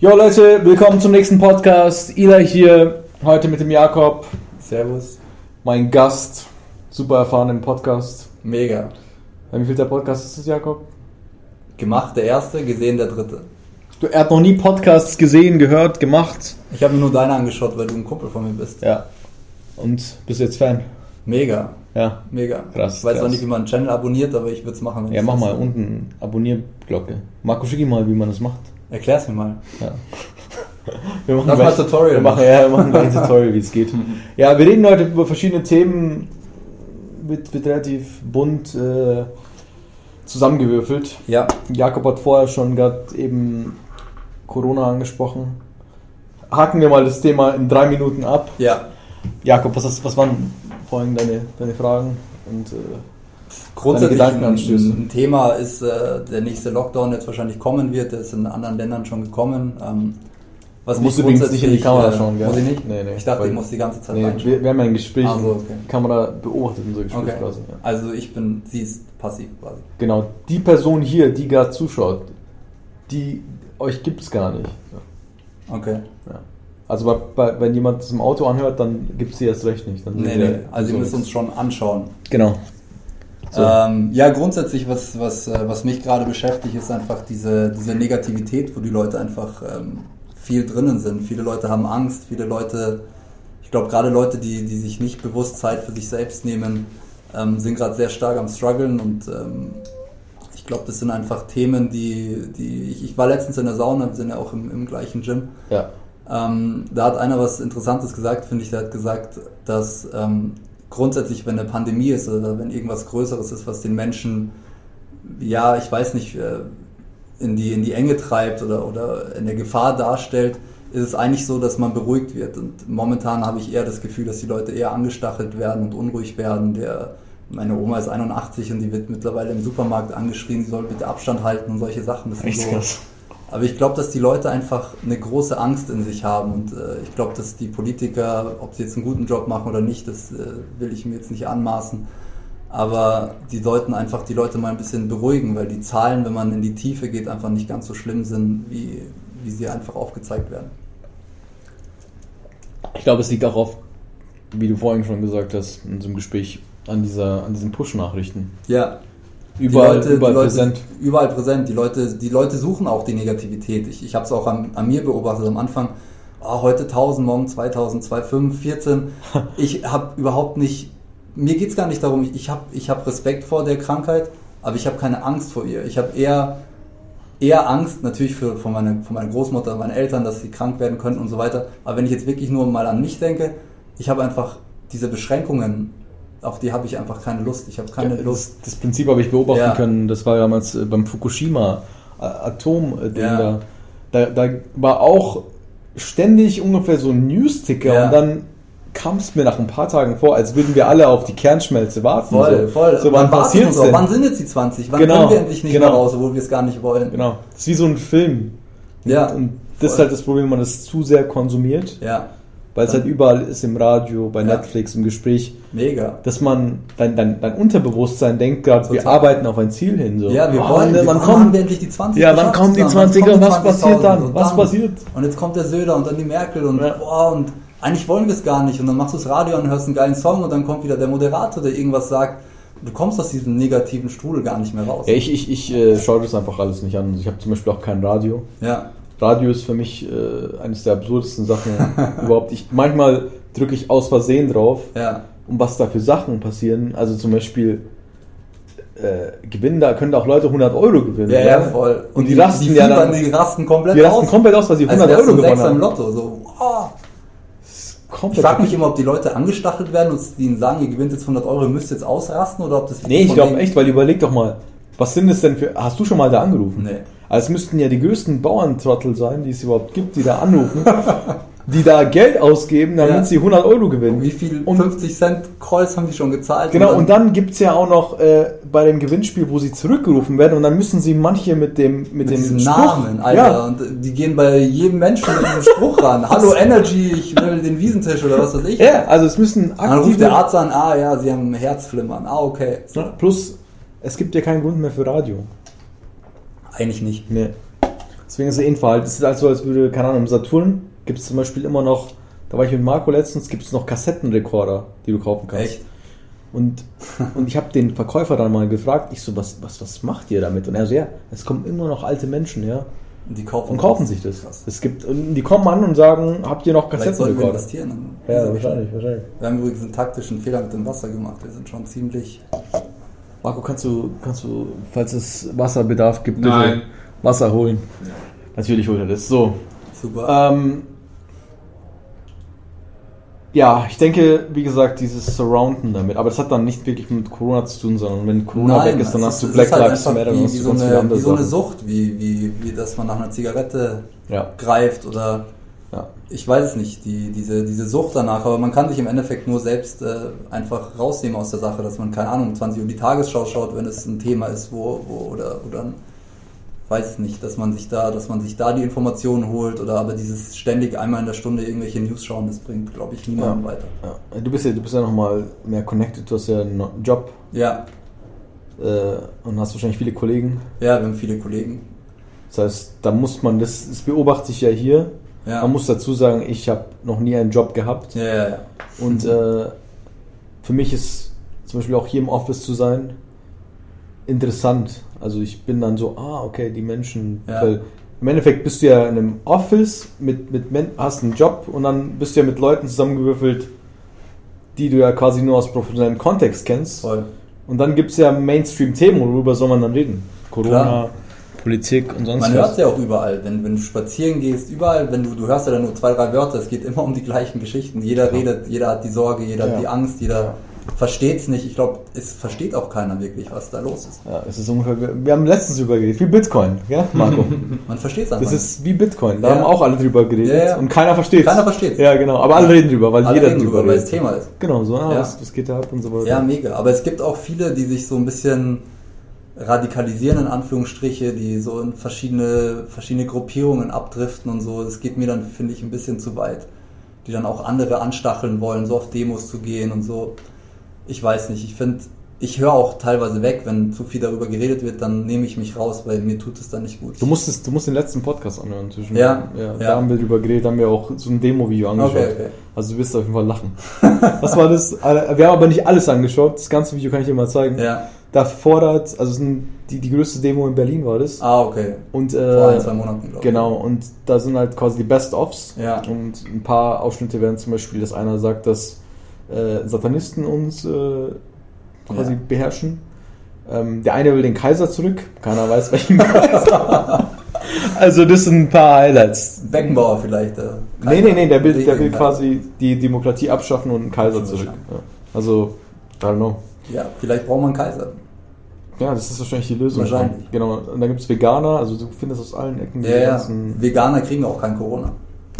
Jo Leute, willkommen zum nächsten Podcast. Eli hier, heute mit dem Jakob, Servus. mein Gast, super erfahren im Podcast. Mega. Wie viel der Podcast ist das, Jakob? Gemacht der erste, gesehen der dritte. Du, er hat noch nie Podcasts gesehen, gehört, gemacht. Ich habe mir nur deine angeschaut, weil du ein Kumpel von mir bist. Ja. Und bist jetzt Fan? Mega. Ja. Mega. Krass, Ich weiß krass. auch nicht, wie man einen Channel abonniert, aber ich würde es machen. Ja, mach mal unten Abonnierglocke. Marco, schick ihm mal, wie man das macht. Erklär's mir mal. Ja. Wir machen Lass gleich, mal Tutorial Wir machen, ja, wir machen gleich ein Tutorial, wie es geht. Ja, wir reden heute über verschiedene Themen. Wird, wird relativ bunt äh, zusammengewürfelt. Ja. Jakob hat vorher schon gerade eben Corona angesprochen. Haken wir mal das Thema in drei Minuten ab. Ja. Jakob, was, was waren vorhin deine, deine Fragen? Und, äh, Grundsätzlich ein, Thema ist äh, der nächste Lockdown, der jetzt wahrscheinlich kommen wird. Der ist in anderen Ländern schon gekommen. Ähm, was Du musst mich übrigens nicht in die Kamera äh, schauen, gell? Muss ich nicht? Nee, nee, ich dachte, ich muss die ganze Zeit nee, reinschauen. wir, haben ja ein Gespräch. Ah, so, okay. Die Kamera beobachtet unser Gespräch Okay. quasi. Ja. Also ich bin, sie ist passiv quasi. Genau, die Person hier, die gerade zuschaut, die euch gibt es gar nicht. Okay. Ja. Also bei, bei, wenn jemand das im Auto anhört, dann gibt es sie erst recht nicht. Dann Nee, nee. Also ihr müsst uns schon anschauen. Genau. So. Ähm, ja, grundsätzlich, was, was, äh, was mich gerade beschäftigt, ist einfach diese, diese Negativität, wo die Leute einfach ähm, viel drinnen sind. Viele Leute haben Angst, viele Leute, ich glaube gerade Leute, die, die sich nicht bewusst Zeit für sich selbst nehmen, ähm, sind gerade sehr stark am struggeln und ähm, ich glaube, das sind einfach Themen, die, die ich, ich war letztens in der Sauna, wir sind ja auch im, im gleichen Gym. ja. Ähm, da hat einer was Interessantes gesagt, finde ich. Der hat gesagt, dass ähm, grundsätzlich, wenn eine Pandemie ist oder wenn irgendwas Größeres ist, was den Menschen, ja, ich weiß nicht, äh, in die, in die Enge treibt oder, oder in der Gefahr darstellt, ist es eigentlich so, dass man beruhigt wird. Und momentan habe ich eher das Gefühl, dass die Leute eher angestachelt werden und unruhig werden. Der, meine Oma ist 81 und die wird mittlerweile im Supermarkt angeschrien, sie soll bitte Abstand halten und solche Sachen. Das sind so. Aber ich glaube, dass die Leute einfach eine große Angst in sich haben und äh, ich glaube, dass die Politiker, ob sie jetzt einen guten Job machen oder nicht, das äh, will ich mir jetzt nicht anmaßen. Aber die sollten einfach die Leute mal ein bisschen beruhigen, weil die Zahlen, wenn man in die Tiefe geht, einfach nicht ganz so schlimm sind, wie, wie sie einfach aufgezeigt werden. Ich glaube, es liegt auch auf, wie du vorhin schon gesagt hast, in unserem Gespräch, an, dieser, an diesen Push-Nachrichten. Ja, Überall, Leute, überall Leute, präsent. Überall präsent. Die Leute, die Leute suchen auch die Negativität. Ich, ich habe es auch an, an mir beobachtet am Anfang. Oh, heute 1000, morgen 2000, 2005, 14. Ich habe überhaupt nicht, mir geht's gar nicht darum, ich habe ich hab Respekt vor der Krankheit, aber ich habe keine Angst vor ihr. Ich habe eher, eher Angst natürlich für, vor, meine, vor meiner Großmutter, meine Eltern, dass sie krank werden könnten und so weiter. Aber wenn ich jetzt wirklich nur mal an mich denke, ich habe einfach diese Beschränkungen, auf die habe ich einfach keine Lust. Ich habe keine Ja, Lust. das, das Prinzip habe ich beobachten Ja. können. Das war damals äh, beim Fukushima äh, Atom-Ding Ja. da. da. War auch ständig ungefähr so ein News-Ticker und dann kam es mir nach ein paar Tagen vor, als würden wir alle auf die Kernschmelze warten. Voll, so. voll. So, wann auch. denn? Wann sind jetzt die 20? Wann Genau, können wir endlich nicht genau. mehr raus, obwohl wir es gar nicht wollen? Genau. Das ist wie so ein Film. Ja. Und das ist halt das Problem, wenn man das zu sehr konsumiert, Ja, weil es halt überall ist im Radio, bei Ja. Netflix, im Gespräch, mega. dass man dein, dein, dein Unterbewusstsein denkt gerade, wir arbeiten auf ein Ziel hin. So. Ja, wir Oh, wollen, ne, wir, wann kommen wir endlich die 20 Ja, wann kommen die zusammen? Wann 20er? kommen die Was passiert 20.000? dann? Und Was dann- passiert? Und jetzt kommt der Söder und dann die Merkel und Ja. boah, und eigentlich wollen wir es gar nicht. Und dann machst du das Radio an, hörst einen geilen Song und dann kommt wieder der Moderator, der irgendwas sagt. Du kommst aus diesem negativen Strudel gar nicht mehr raus. Ja, ich, ich, ich äh, schaue das einfach alles nicht an. Ich habe zum Beispiel auch kein Radio. Ja, Radio ist für mich äh, eines der absurdesten Sachen überhaupt. Ich, manchmal drücke ich aus Versehen drauf, ja, um was da für Sachen passieren. Also zum Beispiel äh, gewinnen da, können da auch Leute 100 Euro gewinnen. ja, ja, voll. Und die rasten ja fiebern, dann- Die rasten komplett Die rasten aus. komplett aus, weil sie Als 100 wär's Euro gewonnen im haben. Lotto. So, wow. Ich frage mich immer, ob die Leute angestachelt werden und ihnen sagen, ihr gewinnt jetzt 100 Euro, ihr müsst jetzt ausrasten oder ob das Nee, ich glaube echt, weil überleg doch mal, was sind es denn für. Hast du schon mal da angerufen? Nee. Also es müssten ja die größten Bauerntrottel sein, die es überhaupt gibt, die da anrufen, die da Geld ausgeben, damit Ja. sie 100 Euro gewinnen. Wie viel? Und- 50 Cent Kreuz haben die schon gezahlt? Genau, und dann gibt es ja auch noch äh, bei dem Gewinnspiel, wo sie zurückgerufen werden und dann müssen sie manche mit dem mit, mit dem Spruch, Namen, Alter. Ja, Und die gehen bei jedem Menschen mit diesem Spruch ran. Hallo Energy, ich will den Wiesentisch oder was weiß ich. ja, also es müssen Dann ruft der Arzt an, ah ja, sie haben Herzflimmern. Ah, okay. So. Plus, es gibt ja keinen Grund mehr für Radio. Eigentlich nicht. Nee. Deswegen ist es eh ein Verhalten. Es ist halt so, als würde, keine Ahnung, im Saturn gibt es zum Beispiel immer noch, da war ich mit Marco letztens, gibt es noch Kassettenrekorder, die du kaufen kannst. Echt? Und, und ich habe den Verkäufer dann mal gefragt, ich so, was, was, was macht ihr damit? Und er so, ja, es kommen immer noch alte Menschen, ja, Und die kaufen, und kaufen sich das. Krass. Es gibt, und die kommen an und sagen, habt ihr noch Kassettenrekorder? investieren. in Ja, wahrscheinlich, wahrscheinlich. Wir haben übrigens einen taktischen Fehler mit dem Wasser gemacht. Wir sind schon ziemlich. Marco, kannst du, kannst du, falls es Wasserbedarf gibt, bitte Nein. Wasser holen? Natürlich holt er das. So. Super. Ähm, ja, ich denke, wie gesagt, dieses Surrounden damit, aber das hat dann nicht wirklich mit Corona zu tun, sondern wenn Corona weg ist, dann es hast du Black halt Lives Matter, wie, hast wie, du so ganz viele eine, andere wie so eine Sachen. Sucht, wie, wie, wie dass man nach einer Zigarette Ja, greift oder ja. ich weiß es nicht, die, diese, diese Sucht danach, aber man kann sich im Endeffekt nur selbst äh, einfach rausnehmen aus der Sache, dass man, keine Ahnung, um 20 Uhr die Tagesschau schaut, wenn es ein Thema ist, wo, wo oder, oder weiß es nicht, dass man sich da, dass man sich da die Informationen holt oder aber dieses ständig einmal in der Stunde irgendwelche News schauen, das bringt, glaube ich, niemanden Ja. weiter. ja. Du bist ja, du bist ja nochmal mehr connected, du hast ja einen Job Ja, äh, und hast wahrscheinlich viele Kollegen. ja, wir haben viele Kollegen. Das heißt, da muss man, das, das beobachte ich ja hier. Ja, Man muss dazu sagen, ich habe noch nie einen Job gehabt. ja, ja, ja. Und äh, für mich ist zum Beispiel auch hier im Office zu sein interessant. Also ich bin dann so, ah, okay, die Menschen. Ja. Weil im Endeffekt bist du ja in einem Office, mit, mit hast einen Job und dann bist du ja mit Leuten zusammengewürfelt, die du ja quasi nur aus professionellem Kontext kennst. Voll. Und dann gibt es ja Mainstream-Themen, worüber soll man dann reden? Corona, Klar. Politik und sonst Man was. hört es ja auch überall, wenn, wenn du spazieren gehst, überall, wenn du, du hörst ja dann nur zwei, drei Wörter, es geht immer um die gleichen Geschichten. Jeder redet, jeder hat die Sorge, jeder Ja. hat die Angst, jeder versteht es nicht. Ich glaube, es versteht auch keiner wirklich, was da los ist. Ja, es ist ungefähr, wir haben letztens drüber geredet, wie Bitcoin, ja, Marco? Man versteht es einfach Das ist wie Bitcoin, da Ja. haben auch alle drüber geredet Ja, ja. und keiner versteht Keiner versteht's. Ja, genau, aber alle reden drüber, weil Alle jeder reden drüber drüber, weil redet. es Thema ist. Genau, so, ah, Ja. was, was geht da ab und so weiter. Ja, mega. Aber es gibt auch viele, die sich so ein bisschen radikalisieren, in Anführungsstriche, die so in verschiedene, verschiedene Gruppierungen abdriften und so. Das geht mir dann, finde ich, ein bisschen zu weit. Die dann auch andere anstacheln wollen, so auf Demos zu gehen und so. Ich weiß nicht. Ich finde, ich höre auch teilweise weg, wenn zu viel darüber geredet wird, dann nehme ich mich raus, weil mir tut es dann nicht gut. Du musst, es, du musst den letzten Podcast anhören. Zwischen, Ja, ja, ja. Da haben wir drüber geredet, haben wir auch so ein Demo-Video angeschaut. Okay, okay. Also du wirst auf jeden Fall lachen. Was war das? Wir haben aber nicht alles angeschaut. Das ganze Video kann ich dir mal zeigen. Ja. Da fordert, also die, die größte Demo in Berlin war das. Ah, okay. Und, Vor äh, ein, zwei Monaten, glaube ich. Genau, und da sind halt quasi die Best-ofs. Ja. Und ein paar Ausschnitte werden zum Beispiel, dass einer sagt, dass äh, Satanisten uns äh, quasi Ja. beherrschen. Ähm, der eine will den Kaiser zurück, keiner weiß welchen Kaiser. also das sind ein paar Highlights. Beckenbauer vielleicht. Äh, Nee, nee, nee, der will, der will quasi die Demokratie abschaffen und einen Kaiser zurück. Ja. Also, I don't know. Ja, vielleicht braucht man einen Kaiser. Ja, das ist wahrscheinlich die Lösung. Wahrscheinlich. Genau. Und dann gibt es Veganer, also du findest aus allen Ecken die Ja, ja. ganzen. Veganer kriegen auch kein Corona.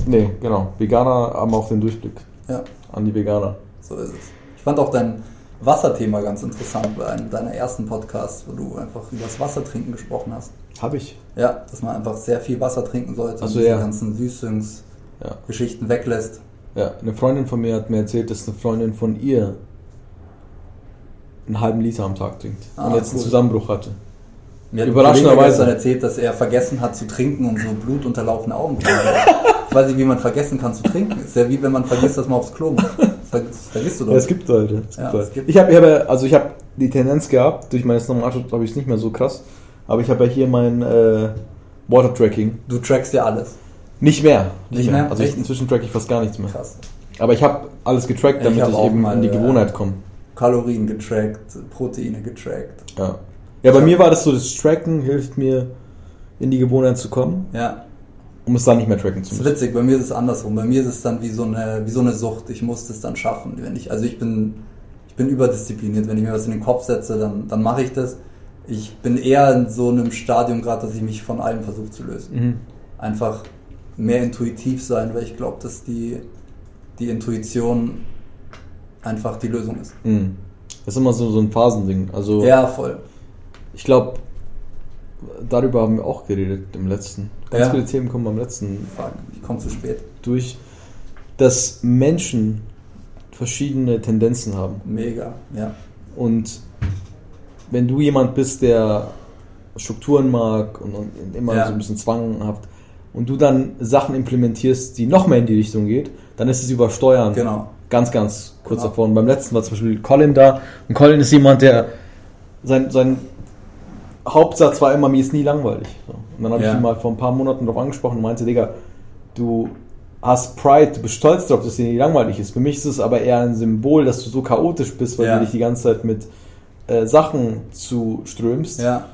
Nee, genau. Veganer haben auch den Durchblick Ja, an die Veganer. so ist es. Ich fand auch dein Wasserthema ganz interessant bei einem deiner ersten Podcasts, wo du einfach über das Wassertrinken gesprochen hast. Habe ich. Ja, dass man einfach sehr viel Wasser trinken sollte Ach so, und diese ja. ganzen Süßungsgeschichten Ja. weglässt. ja. Eine Freundin von mir hat mir erzählt, dass eine Freundin von ihr einen halben Liter am Tag trinkt Ah, und jetzt einen cool. Zusammenbruch hatte. Mir hat Überraschenderweise. Erzählt, dass er vergessen hat zu trinken und so blutunterlaufene Augen. Ich weiß nicht, wie man vergessen kann zu trinken. Ist ja wie wenn man vergisst, dass man aufs Klo muss. Das ver- vergisst du doch. Ja, es gibt Leute. Es Ja, gibt Leute. es gibt- Ich habe, ich habe, also ich habe die Tendenz gehabt, durch meine Snowmarshow habe ich es nicht mehr so krass, aber ich habe ja hier mein äh, Water Tracking. Du trackst ja alles. Nicht mehr. Nicht mehr? Also ich, inzwischen track ich fast gar nichts mehr. Krass. Aber ich habe alles getrackt, Ich damit hab ich, auch eben mal, in die äh, Gewohnheit komme. Kalorien getrackt, Proteine getrackt. Ja. Ja, bei mir war das so, das Tracken hilft mir, in die Gewohnheit zu kommen, Ja, um es dann nicht mehr tracken zu Das ist müssen. witzig, bei mir ist es andersrum. Bei mir ist es dann wie so eine, wie so eine Sucht. Ich muss das dann schaffen. Wenn ich, also ich bin, ich bin überdiszipliniert. Wenn ich mir was in den Kopf setze, dann, dann mache ich das. Ich bin eher in so einem Stadium gerade, dass ich mich von allem versuche zu lösen. Mhm. Einfach mehr intuitiv sein, weil ich glaube, dass die, die Intuition einfach die Lösung ist. Mhm. Das ist immer so, so ein Phasending. Also Ja, voll. ich glaube, darüber haben wir auch geredet im letzten. Ganz Ja. viele Themen kommen beim letzten Fuck, ich komme zu spät. durch, dass Menschen verschiedene Tendenzen haben. Mega, ja. Und wenn du jemand bist, der Strukturen mag und, und immer Ja. so ein bisschen zwanghaft und du dann Sachen implementierst, die noch mehr in die Richtung geht, dann ist es übersteuern. Genau. Ganz, ganz kurz Genau. davor. Und beim letzten war zum Beispiel Colin da. Und Colin ist jemand, der sein, sein Hauptsatz war immer, mir ist nie langweilig. So. Und dann habe Ja. ich ihn mal vor ein paar Monaten darauf angesprochen und meinte, Digga, du hast Pride, du bist stolz darauf, dass dir nie langweilig ist. Für mich ist es aber eher ein Symbol, dass du so chaotisch bist, weil Ja. du dich die ganze Zeit mit äh, Sachen zuströmst, Ja.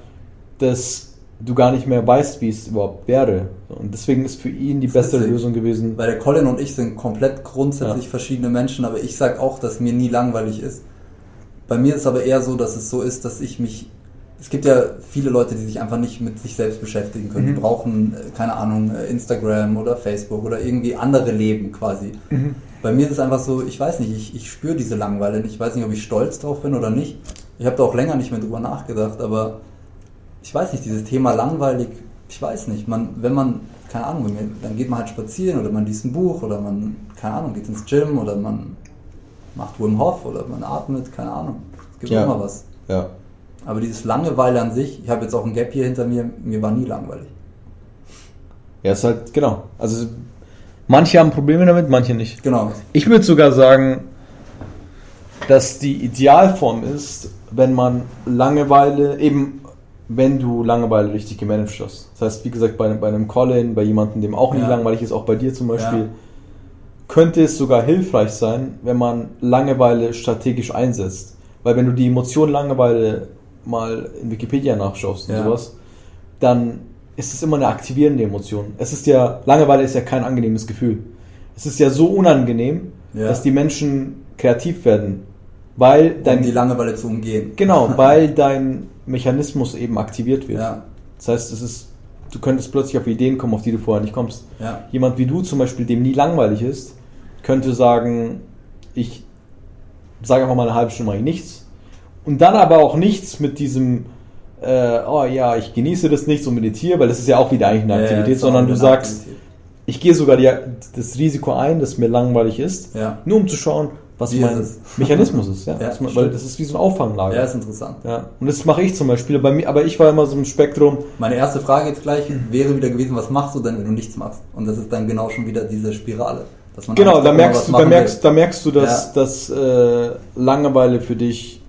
dass du gar nicht mehr weißt, wie es überhaupt wäre. Und deswegen ist für ihn die bessere witzig. Lösung gewesen. Weil der Colin und ich sind komplett grundsätzlich Ja. verschiedene Menschen, aber ich sag auch, dass mir nie langweilig ist. Bei mir ist es aber eher so, dass es so ist, dass ich mich. Es gibt ja viele Leute, die sich einfach nicht mit sich selbst beschäftigen können. Mhm. Die brauchen, äh, keine Ahnung, äh, Instagram oder Facebook oder irgendwie andere Leben quasi. Mhm. Bei mir ist es einfach so, ich weiß nicht, ich, ich spüre diese Langeweile nicht. Ich weiß nicht, ob ich stolz drauf bin oder nicht. Ich habe da auch länger nicht mehr drüber nachgedacht, aber ich weiß nicht, dieses Thema langweilig, ich weiß nicht. Man, wenn man, keine Ahnung, dann geht man halt spazieren oder man liest ein Buch oder man, keine Ahnung, geht ins Gym oder man macht Wim Hof oder man atmet, keine Ahnung. Es gibt Ja. immer was. Ja. Aber dieses Langeweile an sich, ich habe jetzt auch ein Gap hier hinter mir, mir war nie langweilig. Ja, ist halt, genau. Also manche haben Probleme damit, manche nicht. Genau. Ich würde sogar sagen, dass die Idealform ist, wenn man Langeweile, eben wenn du Langeweile richtig gemanagt hast. Das heißt, wie gesagt, bei, einem- bei einem Colin, bei jemandem, dem auch nie Ja. langweilig ist, auch bei dir zum Beispiel, Ja. könnte es sogar hilfreich sein, wenn man Langeweile strategisch einsetzt. Weil wenn du die Emotion Langeweile mal in Wikipedia nachschaust und Ja. sowas, dann ist es immer eine aktivierende Emotion. Es ist ja, Langeweile ist ja kein angenehmes Gefühl. Es ist ja so unangenehm, dass die Menschen kreativ werden. Weil Um dein, die Langeweile zu umgehen. genau, weil dein Mechanismus eben aktiviert wird. Ja, Das heißt, es ist, du könntest plötzlich auf Ideen kommen, auf die du vorher nicht kommst. ja, Jemand wie du zum Beispiel, dem nie langweilig ist, könnte sagen, ich sage einfach mal eine halbe Stunde mache ich nichts. Und dann aber auch nichts mit diesem, äh, oh ja, ich genieße das nicht, so meditiere, weil das ist ja auch wieder eigentlich eine Ja, ja, Aktivität, auch sondern du sagst, Aktivität. ich gehe sogar die, das Risiko ein, dass mir langweilig ist, Ja. nur um zu schauen, was Wie mein ist? Mechanismus ist. Ja? Ja, stimmt. weil das ist wie so ein Auffanglager. Ja, ist interessant. Ja, und das mache ich zum Beispiel. Bei mir, aber ich war immer so im Spektrum. Meine erste Frage jetzt gleich wäre wieder gewesen, was machst du denn, wenn du nichts machst? Und das ist dann genau schon wieder diese Spirale. Dass man Genau, da merkst du, da merkst, will. da merkst du, dass, Ja. dass äh, Langeweile für dich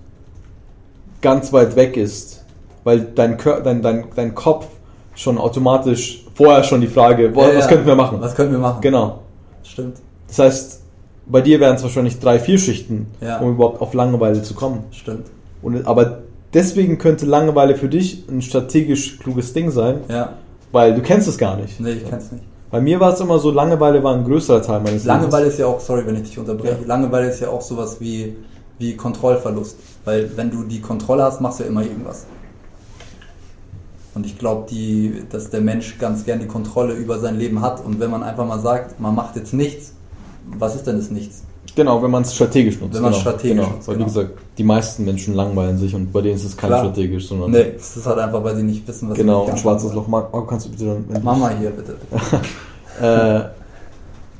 ganz weit weg ist, weil dein, Kör dein, dein, dein Kopf schon automatisch vorher schon die Frage, boah, Ja, was könnten wir machen? Was könnten wir machen? Genau. Stimmt, Das heißt, bei dir wären es wahrscheinlich drei, vier Schichten, Ja. um überhaupt auf Langeweile zu kommen. stimmt. Und, aber deswegen könnte Langeweile für dich ein strategisch kluges Ding sein, Ja, weil du kennst es gar nicht. nee, ich kenn's nicht. Bei mir war es immer so, Langeweile war ein größerer Teil meines Langeweile ist ja auch, sorry, wenn ich dich unterbreche, Ja. Langeweile ist ja auch sowas wie, wie Kontrollverlust. Weil wenn du die Kontrolle hast, machst du ja immer irgendwas. Und ich glaube, dass der Mensch ganz gern die Kontrolle über sein Leben hat. Und wenn man einfach mal sagt, man macht jetzt nichts, was ist denn das Nichts? Genau, wenn man es strategisch nutzt. Wenn man's genau, strategisch genau. nutzt, Weil genau. wie gesagt, die meisten Menschen langweilen sich und bei denen ist es kein Klar. strategisch, sondern Nee, es ist halt einfach, weil sie nicht wissen, was sie genau, ein schwarzes Loch. Marco, Marco, kannst du bitte dann. Mach mal hier, bitte. Äh,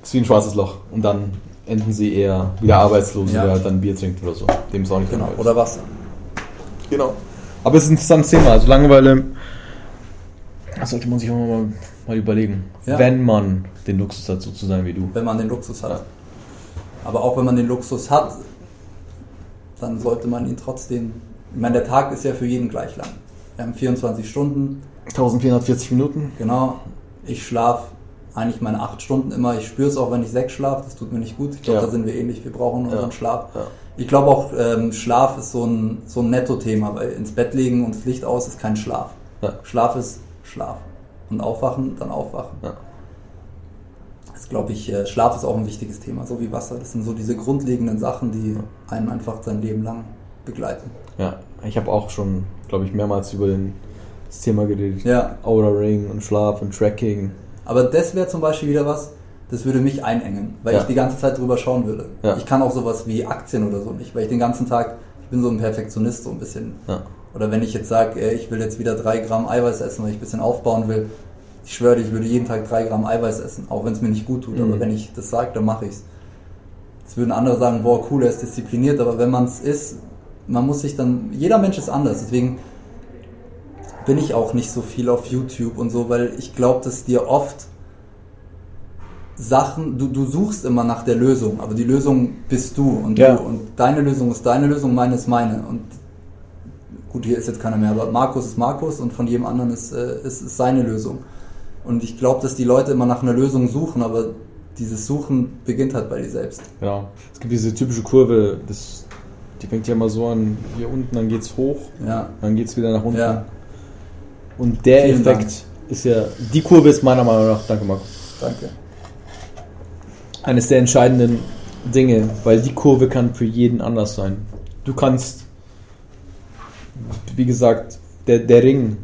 ist wie ein schwarzes Loch. Und dann enden sie eher wieder arbeitslos, Ja. der halt dann Bier trinkt oder so. Dem ist auch nicht Genau. Oder Wasser. Genau. Aber es ist ein interessantes Thema. Also Langeweile, das sollte man sich auch mal, mal überlegen. Ja. Wenn man den Luxus hat, so zu sein wie du. wenn man den Luxus hat. Ja. Aber auch wenn man den Luxus hat, dann sollte man ihn trotzdem. Ich meine, der Tag ist ja für jeden gleich lang. Wir haben 24 Stunden, 1440 Minuten. genau. Ich schlafe eigentlich meine 8 Stunden immer. Ich spüre es auch, wenn ich 6 schlafe. Das tut mir nicht gut. Ich glaube, Ja. da sind wir ähnlich. Wir brauchen unseren Ja. Schlaf. Ja. Ich glaube auch, ähm, Schlaf ist so ein, so ein Netto-Thema, weil ins Bett legen und das Licht aus ist kein Schlaf. Ja. Schlaf ist Schlaf. Und aufwachen, dann aufwachen. Ja. Das glaube ich, äh, Schlaf ist auch ein wichtiges Thema, so wie Wasser. Das sind so diese grundlegenden Sachen, die einen einfach sein Leben lang begleiten. Ja, ich habe auch schon, glaube ich, mehrmals über den, das Thema geredet. Ja. Aura Ring und Schlaf und Tracking. Aber das wäre zum Beispiel wieder was, das würde mich einengen, weil Ja. ich die ganze Zeit drüber schauen würde. Ja. Ich kann auch sowas wie Aktien oder so nicht, weil ich den ganzen Tag, ich bin so ein Perfektionist so ein bisschen. Ja. Oder wenn ich jetzt sage, äh, ich will jetzt wieder drei Gramm Eiweiß essen, weil ich ein bisschen aufbauen will, ich schwöre, dir, ich würde jeden Tag drei Gramm Eiweiß essen, auch wenn es mir nicht gut tut. Mhm. Aber wenn ich das sage, dann mache ich es. Jetzt würden andere sagen, boah, cool, er ist diszipliniert, aber wenn man es ist, man muss sich dann, jeder Mensch ist anders, deswegen bin ich auch nicht so viel auf YouTube und so, weil ich glaube, dass dir oft Sachen, du, du suchst immer nach der Lösung, aber die Lösung bist du und Ja. du und deine Lösung ist deine Lösung, meine ist meine und gut, hier ist jetzt keiner mehr, aber Markus ist Markus und von jedem anderen ist, äh, ist, ist seine Lösung. Und ich glaube, dass die Leute immer nach einer Lösung suchen, aber dieses Suchen beginnt halt bei dir selbst. Genau. Es gibt diese typische Kurve, das, die fängt ja immer so an, hier unten, dann geht's hoch, Ja, dann geht's wieder nach unten. ja, Und der Vielen Effekt Dank. ist ja, die Kurve ist meiner Meinung nach, danke Marco, danke. eines der entscheidenden Dinge, weil die Kurve kann für jeden anders sein. Du kannst, wie gesagt, der, der Ring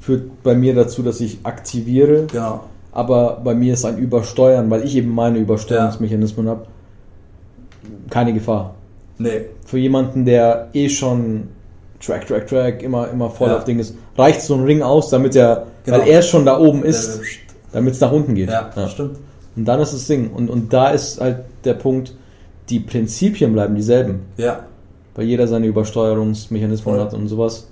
führt bei mir dazu, dass ich aktiviere, Genau. aber bei mir ist ein Übersteuern, weil ich eben meine Übersteuerungsmechanismen habe, keine Gefahr. Nee, Für jemanden, der eh schon Track, Track, Track, immer, immer voll Ja. auf Ding ist, reicht so ein Ring aus, damit er, Genau. weil er schon da oben ist, damit es nach unten geht. ja, Ja. stimmt. Und dann ist das Ding. Und, und da ist halt der Punkt, die Prinzipien bleiben dieselben, Ja, weil jeder seine Übersteuerungsmechanismen Voll. hat und sowas.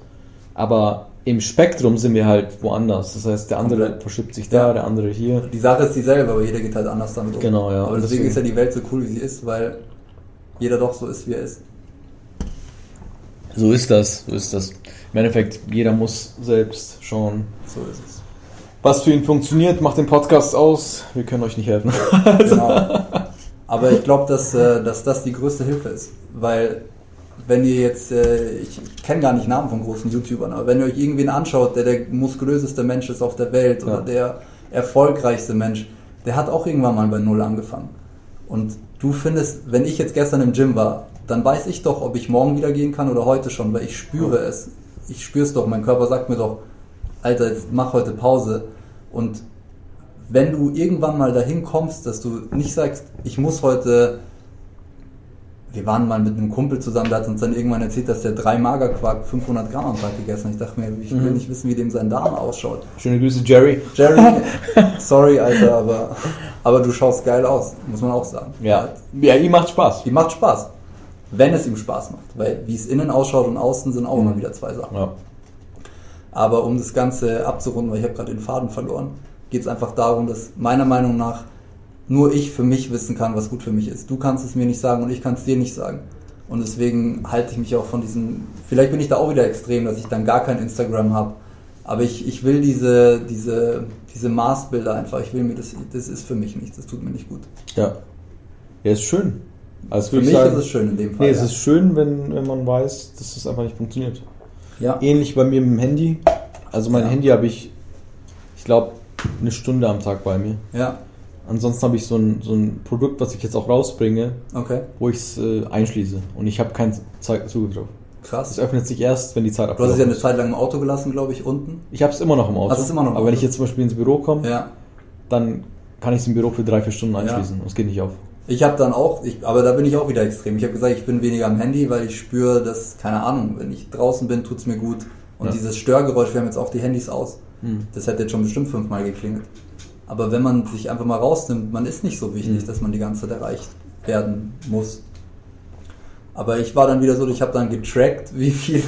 Aber im Spektrum sind wir halt woanders. Das heißt, der andere Komplett. verschippt sich da, Ja. der andere hier. die Sache ist dieselbe, aber jeder geht halt anders damit um. Genau, ja. Aber deswegen, deswegen- ist ja die Welt so cool, wie sie ist, weil jeder doch so ist, wie er ist. So ist das, so ist das. Im Endeffekt, jeder muss selbst schauen, So ist es. was für ihn funktioniert. Macht den Podcast aus. Wir können euch nicht helfen. Genau. Aber ich glaube, dass, äh, dass das die größte Hilfe ist. Weil, wenn ihr jetzt, äh, ich kenne gar nicht Namen von großen YouTubern, aber wenn ihr euch irgendwen anschaut, der der muskulöseste Mensch ist auf der Welt oder Ja. der erfolgreichste Mensch, der hat auch irgendwann mal bei Null angefangen. Und du findest, wenn ich jetzt gestern im Gym war, dann weiß ich doch, ob ich morgen wieder gehen kann oder heute schon, weil ich spüre es. Ich spüre es doch. Mein Körper sagt mir doch, Alter, jetzt mach heute Pause. Und wenn du irgendwann mal dahin kommst, dass du nicht sagst, ich muss heute, wir waren mal mit einem Kumpel zusammen, der hat uns dann irgendwann erzählt, dass der drei Magerquark 500 Gramm am Tag gegessen hat. Ich dachte mir, ich will Mhm. nicht wissen, wie dem sein Darm ausschaut. Schöne Grüße, Jerry. Jerry, sorry, Alter, aber, aber du schaust geil aus, muss man auch sagen. Ja, ja ihm macht Spaß. Die macht Spaß. Wenn es ihm Spaß macht. Weil wie es innen ausschaut und außen sind auch immer wieder zwei Sachen. Ja. Aber um das Ganze abzurunden, weil ich habe gerade den Faden verloren, geht es einfach darum, dass meiner Meinung nach nur ich für mich wissen kann, was gut für mich ist. Du kannst es mir nicht sagen und ich kann es dir nicht sagen. Und deswegen halte ich mich auch von diesen, vielleicht bin ich da auch wieder extrem, dass ich dann gar kein Instagram habe. Aber ich, ich will diese, diese, diese Maßbilder einfach, ich will mir das, das ist für mich nichts, das tut mir nicht gut. Ja. Ja, ist schön. Also Für mich ich sagen, ist es schön in dem Fall. Nee, es ja. ist schön, wenn, wenn man weiß, dass es einfach nicht funktioniert. ja. Ähnlich bei mir mit dem Handy. Also mein Ja. Handy habe ich, ich glaube, eine Stunde am Tag bei mir. ja, Ansonsten habe ich so ein, so ein Produkt, was ich jetzt auch rausbringe, okay, wo ich es äh, einschließe. Und ich habe keinen Zugriff drauf. Es krass. öffnet sich erst, wenn die Zeit Du hast es ja eine. Zeit lang im Auto gelassen, glaube ich, unten. Ich habe es immer noch im Auto. Hast es immer noch im Aber wenn Auto? ich jetzt zum Beispiel ins Büro komme, Ja. dann kann ich es im Büro für drei, vier Stunden Ja. einschließen. Das geht nicht auf. Ich habe dann auch, ich, aber da bin ich auch wieder extrem. Ich habe gesagt, ich bin weniger am Handy, weil ich spüre, dass, keine Ahnung, wenn ich draußen bin, tut's mir gut. Und Ja. dieses Störgeräusch, wir haben jetzt auch die Handys aus. Hm. Das hätte jetzt schon bestimmt fünfmal geklingelt. Aber wenn man sich einfach mal rausnimmt, man ist nicht so wichtig, Mhm. dass man die ganze Zeit erreicht werden muss. Aber ich war dann wieder so, ich habe dann getrackt, wie viel,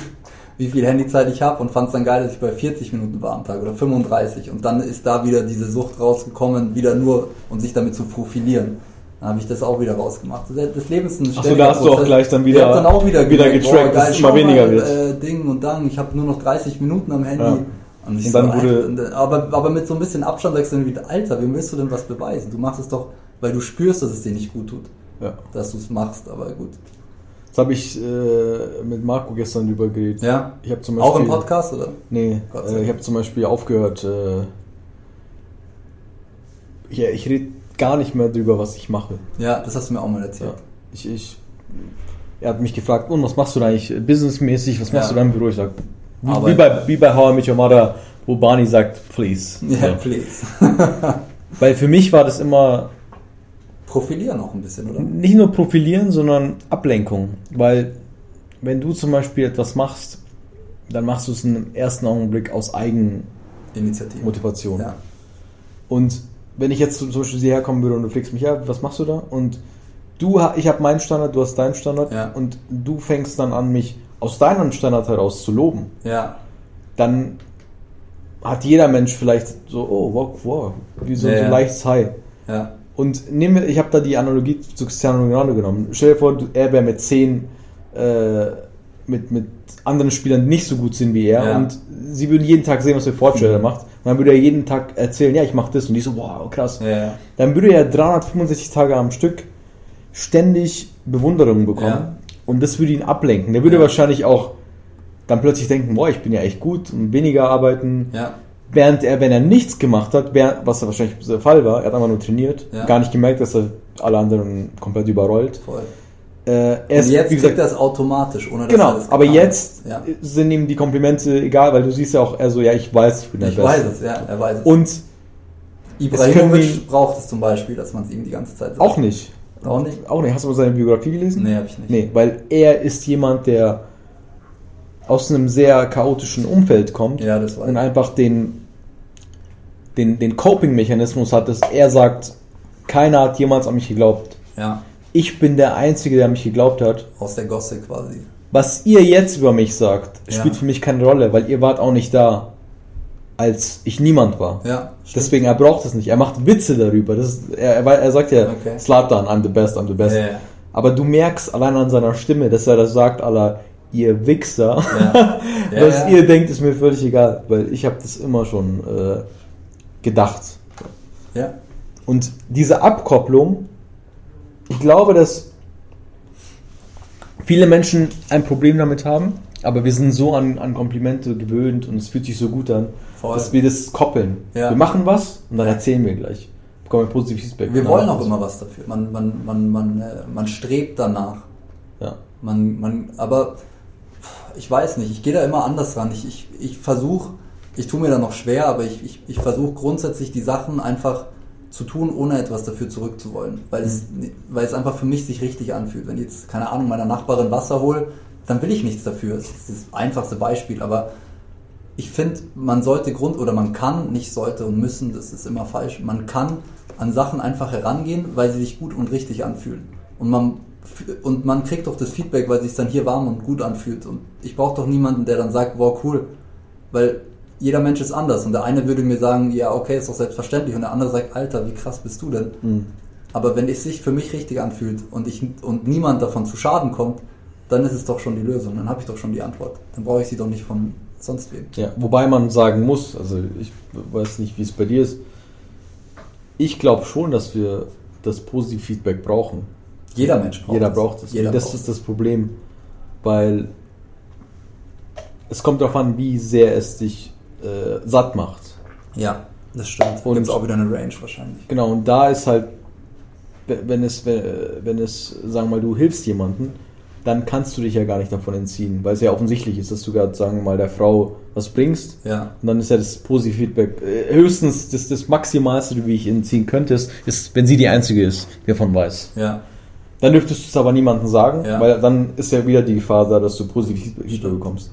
wie viel Handyzeit ich habe und fand es dann geil, dass ich bei 40 Minuten war am Tag oder 35. Und dann ist da wieder diese Sucht rausgekommen, wieder nur und sich damit zu profilieren. Dann habe ich das auch wieder rausgemacht. Das Leben ist ein Ach so, da hast du auch gleich dann wieder- dann auch wieder, wieder gemerkt, getrackt, dass es immer weniger mal, wird. Äh, Ding und Dang, ich habe nur noch 30 Minuten am Handy. Ja. Und, Und so, dann wurde- Alter, aber, aber mit so ein bisschen Abstand sagst du dann wieder, Alter, wem willst du denn was beweisen? Du machst es doch, weil du spürst, dass es dir nicht gut tut, Ja. dass du es machst, aber gut. Das habe ich äh, mit Marco gestern drüber geredet. Ja. Ich habe zum Auch im Beispiel- Podcast, oder? Nee, äh, ich habe zum Beispiel aufgehört. Äh, ja, ich rede gar nicht mehr drüber, was ich mache. Ja, das hast du mir auch mal erzählt. Ja. Ich, ich, er hat mich gefragt, und was machst du da eigentlich businessmäßig? Was machst Ja. du da im Büro? Ich sag, wie, Aber- wie, bei, wie bei How I Met Your Mother, wo Barney sagt, please. Ja, So. please. Weil für mich war das immer Profilieren auch ein bisschen, oder? nicht nur Profilieren, sondern Ablenkung. Weil wenn du zum Beispiel etwas machst, dann machst du es im ersten Augenblick aus Initiative. Eigenmotivation. Ja. Und wenn ich jetzt zum Beispiel hierher kommen würde und du fliegst mich ja, was machst du da? Und du, ich habe meinen Standard, du hast deinen Standard Ja. und du fängst dann an, mich aus deinem Standard heraus zu loben. Ja. Dann hat jeder Mensch vielleicht so, oh, wow, wow, wie so, Ja, so leichtes High. Ja. Und nehmen wir, ich habe da die Analogie zu Cristiano Ronaldo genommen. Stell dir vor, er wäre mit zehn, äh, mit, mit anderen Spielern, nicht so gut sind wie er. Ja. Und sie würden jeden Tag sehen, was für Fortschritte er macht. Und dann würde er jeden Tag erzählen, ja, ich mache das. Und die so, wow, krass. Ja. Dann würde er 365 Tage am Stück ständig Bewunderung bekommen. Ja. Und das würde ihn ablenken. Der würde Ja. wahrscheinlich auch dann plötzlich denken, boah, ich bin ja echt gut und weniger arbeiten. ja. Während er, wenn er nichts gemacht hat, was wahrscheinlich der Fall war, er hat einfach nur trainiert, Ja. gar nicht gemerkt, dass er alle anderen komplett überrollt. Voll. Äh, er Und ist, jetzt wie kriegt gesagt, er es automatisch, ohne dass genau, er das aber jetzt Ja. sind ihm die Komplimente egal, weil du siehst ja auch, er so, ja, ich weiß, ich bin der Ich Beste. weiß es, ja, er weiß es. Und Ibrahimovic braucht es zum Beispiel, dass man es ihm die ganze Zeit sagt. auch nicht. Auch nicht? Auch nicht. Hast du mal seine Biografie gelesen? Nee, hab ich nicht. Nee, weil er ist jemand, der aus einem sehr chaotischen Umfeld kommt Ja, das weiß und einfach den, den, den Coping-Mechanismus hat, dass er sagt, keiner hat jemals an mich geglaubt. Ja, Ich bin der Einzige, der an mich geglaubt hat. aus der Gosse quasi. Was ihr jetzt über mich sagt, Ja. spielt für mich keine Rolle, weil ihr wart auch nicht da, als ich niemand war. Ja. Deswegen, er braucht es nicht. Er macht Witze darüber. Das ist, er, er, sagt ja, Okay. Slatan, I'm the best, I'm the best. Ja. Aber du merkst allein an seiner Stimme, dass er das sagt, aller ihr Wichser. Ja. Ja, Was ja. ihr denkt, ist mir völlig egal, weil ich habe das immer schon äh, gedacht. Ja, Und diese Abkopplung, ich glaube, dass viele Menschen ein Problem damit haben, aber wir sind so an, an Komplimente gewöhnt und es fühlt sich so gut an, Voll. dass wir das koppeln. Ja. Wir machen was und dann erzählen wir gleich. Bekommen wir positives Feedback. wir wollen auch immer was dafür. Man, man, man, man, äh, man strebt danach. Ja. Man, man, aber ich weiß nicht, ich gehe da immer anders ran. Ich, ich, ich versuche, ich tue mir da noch schwer, aber ich, ich, ich versuche grundsätzlich die Sachen einfach zu tun, ohne etwas dafür zurückzuwollen. Weil es, weil es einfach für mich sich richtig anfühlt. Wenn ich jetzt, keine Ahnung, meiner Nachbarin Wasser hole, dann will ich nichts dafür. Das ist das einfachste Beispiel, aber ich finde, man sollte Grund oder man kann, nicht sollte und müssen, das ist immer falsch, man kann an Sachen einfach herangehen, weil sie sich gut und richtig anfühlen. Und man, und man kriegt doch das Feedback, weil es sich dann hier warm und gut anfühlt. Und ich brauche doch niemanden, der dann sagt, wow, cool. Weil jeder Mensch ist anders. Und der eine würde mir sagen, ja, okay, ist doch selbstverständlich. Und der andere sagt, Alter, wie krass bist du denn? Mhm. Aber wenn es sich für mich richtig anfühlt und, ich, und niemand davon zu Schaden kommt, dann ist es doch schon die Lösung. Dann habe ich doch schon die Antwort. Dann brauche ich sie doch nicht von sonst wem. Ja, wobei man sagen muss, also ich weiß nicht, wie es bei dir ist. Ich glaube schon, dass wir das positive Feedback brauchen. Jeder Mensch braucht Jeder es. braucht es. Jeder das braucht ist das Problem, weil es kommt darauf an, wie sehr es dich äh, satt macht. Ja, das stimmt. Und- gibt auch wieder eine Range wahrscheinlich. Genau, und da ist halt, wenn es, wenn es, sagen wir mal, du hilfst jemanden, dann kannst du dich ja gar nicht davon entziehen, weil es ja offensichtlich ist, dass du gerade, sagen wir mal, der Frau was bringst. Ja. Und dann ist ja das positive Feedback. äh, Höchstens das, das Maximalste, wie ich entziehen könnte, ist, wenn sie die Einzige ist, die davon weiß. Ja. Dann dürftest du es aber niemandem sagen, Ja. weil dann ist ja wieder die Gefahr da, dass du positives Feedback bekommst.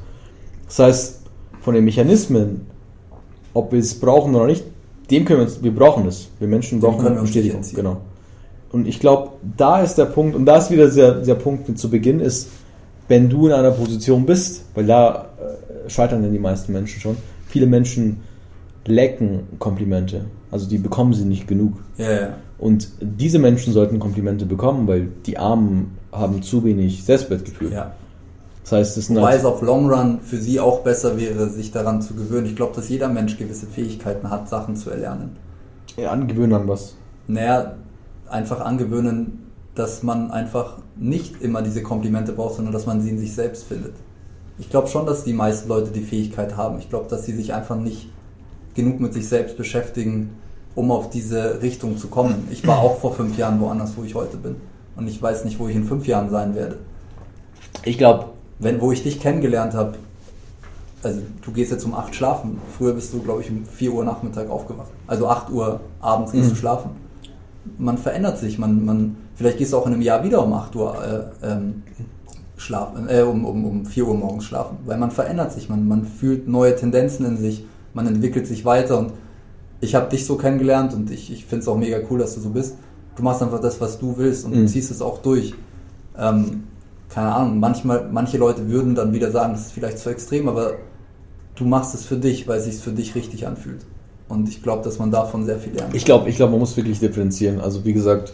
Das heißt, von den Mechanismen, ob wir es brauchen oder nicht, dem können wir uns, wir brauchen es. Wir Menschen brauchen Bestätigung. Genau. Und ich glaube, da ist der Punkt, und da ist wieder der, der Punkt mit zu Beginn, ist, wenn du in einer Position bist, weil da äh, scheitern dann die meisten Menschen schon, viele Menschen lecken Komplimente. Also die bekommen sie nicht genug. Ja, ja. Und diese Menschen sollten Komplimente bekommen, weil die Armen haben zu wenig Selbstwertgefühl. ja. Das heißt, es Wobei halt, es auf Long Run für sie auch besser wäre, sich daran zu gewöhnen. Ich glaube, dass jeder Mensch gewisse Fähigkeiten hat, Sachen zu erlernen. ja, angewöhnen an was. Naja, einfach angewöhnen, dass man einfach nicht immer diese Komplimente braucht, sondern dass man sie in sich selbst findet. Ich glaube schon, dass die meisten Leute die Fähigkeit haben. Ich glaube, dass sie sich einfach nicht genug mit sich selbst beschäftigen, um auf diese Richtung zu kommen. Ich war auch vor fünf Jahren woanders, wo ich heute bin. Und ich weiß nicht, wo ich in fünf Jahren sein werde. Ich glaube, Wenn, wo ich dich kennengelernt habe, also du gehst jetzt um 8 schlafen. Früher bist du, glaube ich, um 4 Uhr Nachmittag aufgewacht. Also 8 Uhr abends gehst Mhm. du schlafen. Man verändert sich. Man, man, vielleicht gehst du auch in einem Jahr wieder um 8 Uhr äh, ähm, schlafen, äh, um, um, um 4 Uhr morgens schlafen. Weil man verändert sich. Man, man fühlt neue Tendenzen in sich. Man entwickelt sich weiter. Und ich habe dich so kennengelernt und ich, ich finde es auch mega cool, dass du so bist. Du machst einfach das, was du willst und Mhm. du ziehst es auch durch. Ähm, keine Ahnung, manchmal, manche Leute würden dann wieder sagen, das ist vielleicht zu extrem, aber du machst es für dich, weil es sich für dich richtig anfühlt. Und ich glaube, dass man davon sehr viel lernt. Ich glaube, ich glaub, man muss wirklich differenzieren. Also wie gesagt,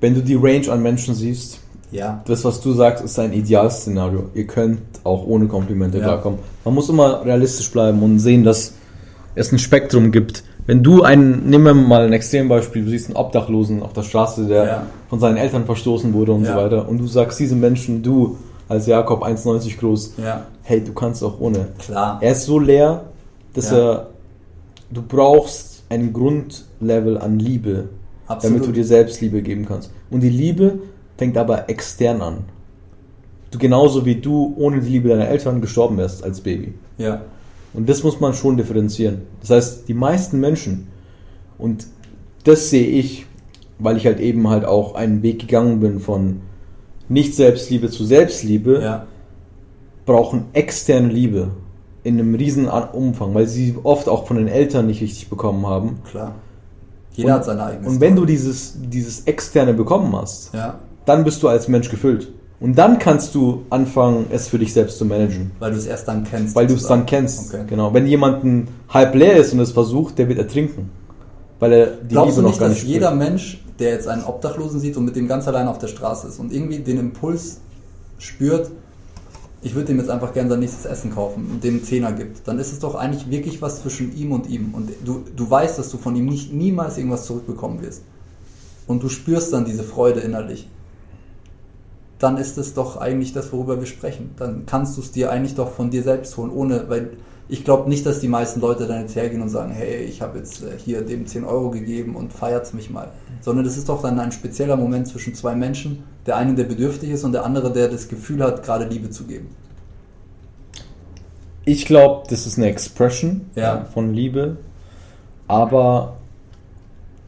wenn du die Range an Menschen siehst, ja. das, was du sagst, ist ein Idealszenario. Ihr könnt auch ohne Komplimente Ja. klarkommen. Man muss immer realistisch bleiben und sehen, dass es ein Spektrum gibt. Wenn du einen, nehmen wir mal ein Extrembeispiel, du siehst einen Obdachlosen auf der Straße, der Ja. von seinen Eltern verstoßen wurde und Ja. so weiter, und du sagst diesem Menschen, du als Jakob 1,90 groß, Ja, hey, du kannst auch ohne. klar. Er ist so leer, dass Ja. er, du brauchst ein Grundlevel an Liebe, Absolut. damit du dir selbst Liebe geben kannst. Und die Liebe fängt aber extern an. Du genauso wie du ohne die Liebe deiner Eltern gestorben wärst als Baby. Ja, Und das muss man schon differenzieren. Das heißt, die meisten Menschen, und das sehe ich, weil ich halt eben halt auch einen Weg gegangen bin von nicht Selbstliebe zu Selbstliebe, ja, brauchen externe Liebe in einem riesen An- Umfang, weil sie oft auch von den Eltern nicht richtig bekommen haben. klar. Jeder und, hat seine eigene Und wenn du dieses, dieses externe bekommen hast, Ja, dann bist du als Mensch gefüllt. Und dann kannst du anfangen, es für dich selbst zu managen. weil du es erst dann kennst. Weil du es dann kennst. Okay. Genau. Wenn jemand ein halb leer ist und es versucht, der wird ertrinken. Weil er die Glaubst Liebe du noch nicht, gar dass nicht jeder spürt. Mensch, der jetzt einen Obdachlosen sieht und mit dem ganz allein auf der Straße ist und irgendwie den Impuls spürt, ich würde dem jetzt einfach gerne sein nächstes Essen kaufen und dem einen Zehner gibt, dann ist es doch eigentlich wirklich was zwischen ihm und ihm. Und du, du weißt, dass du von ihm nicht, niemals irgendwas zurückbekommen wirst. Und du spürst dann diese Freude innerlich. Dann ist es doch eigentlich das, worüber wir sprechen. Dann kannst du es dir eigentlich doch von dir selbst holen, ohne, weil ich glaube nicht, dass die meisten Leute dann jetzt hergehen und sagen, hey, ich habe jetzt äh, hier dem 10 Euro gegeben und feiert's mich mal. Sondern das ist doch dann ein spezieller Moment zwischen zwei Menschen, der eine, der bedürftig ist und der andere, der das Gefühl hat, gerade Liebe zu geben. Ich glaube, das ist eine Expression Ja. von Liebe. Aber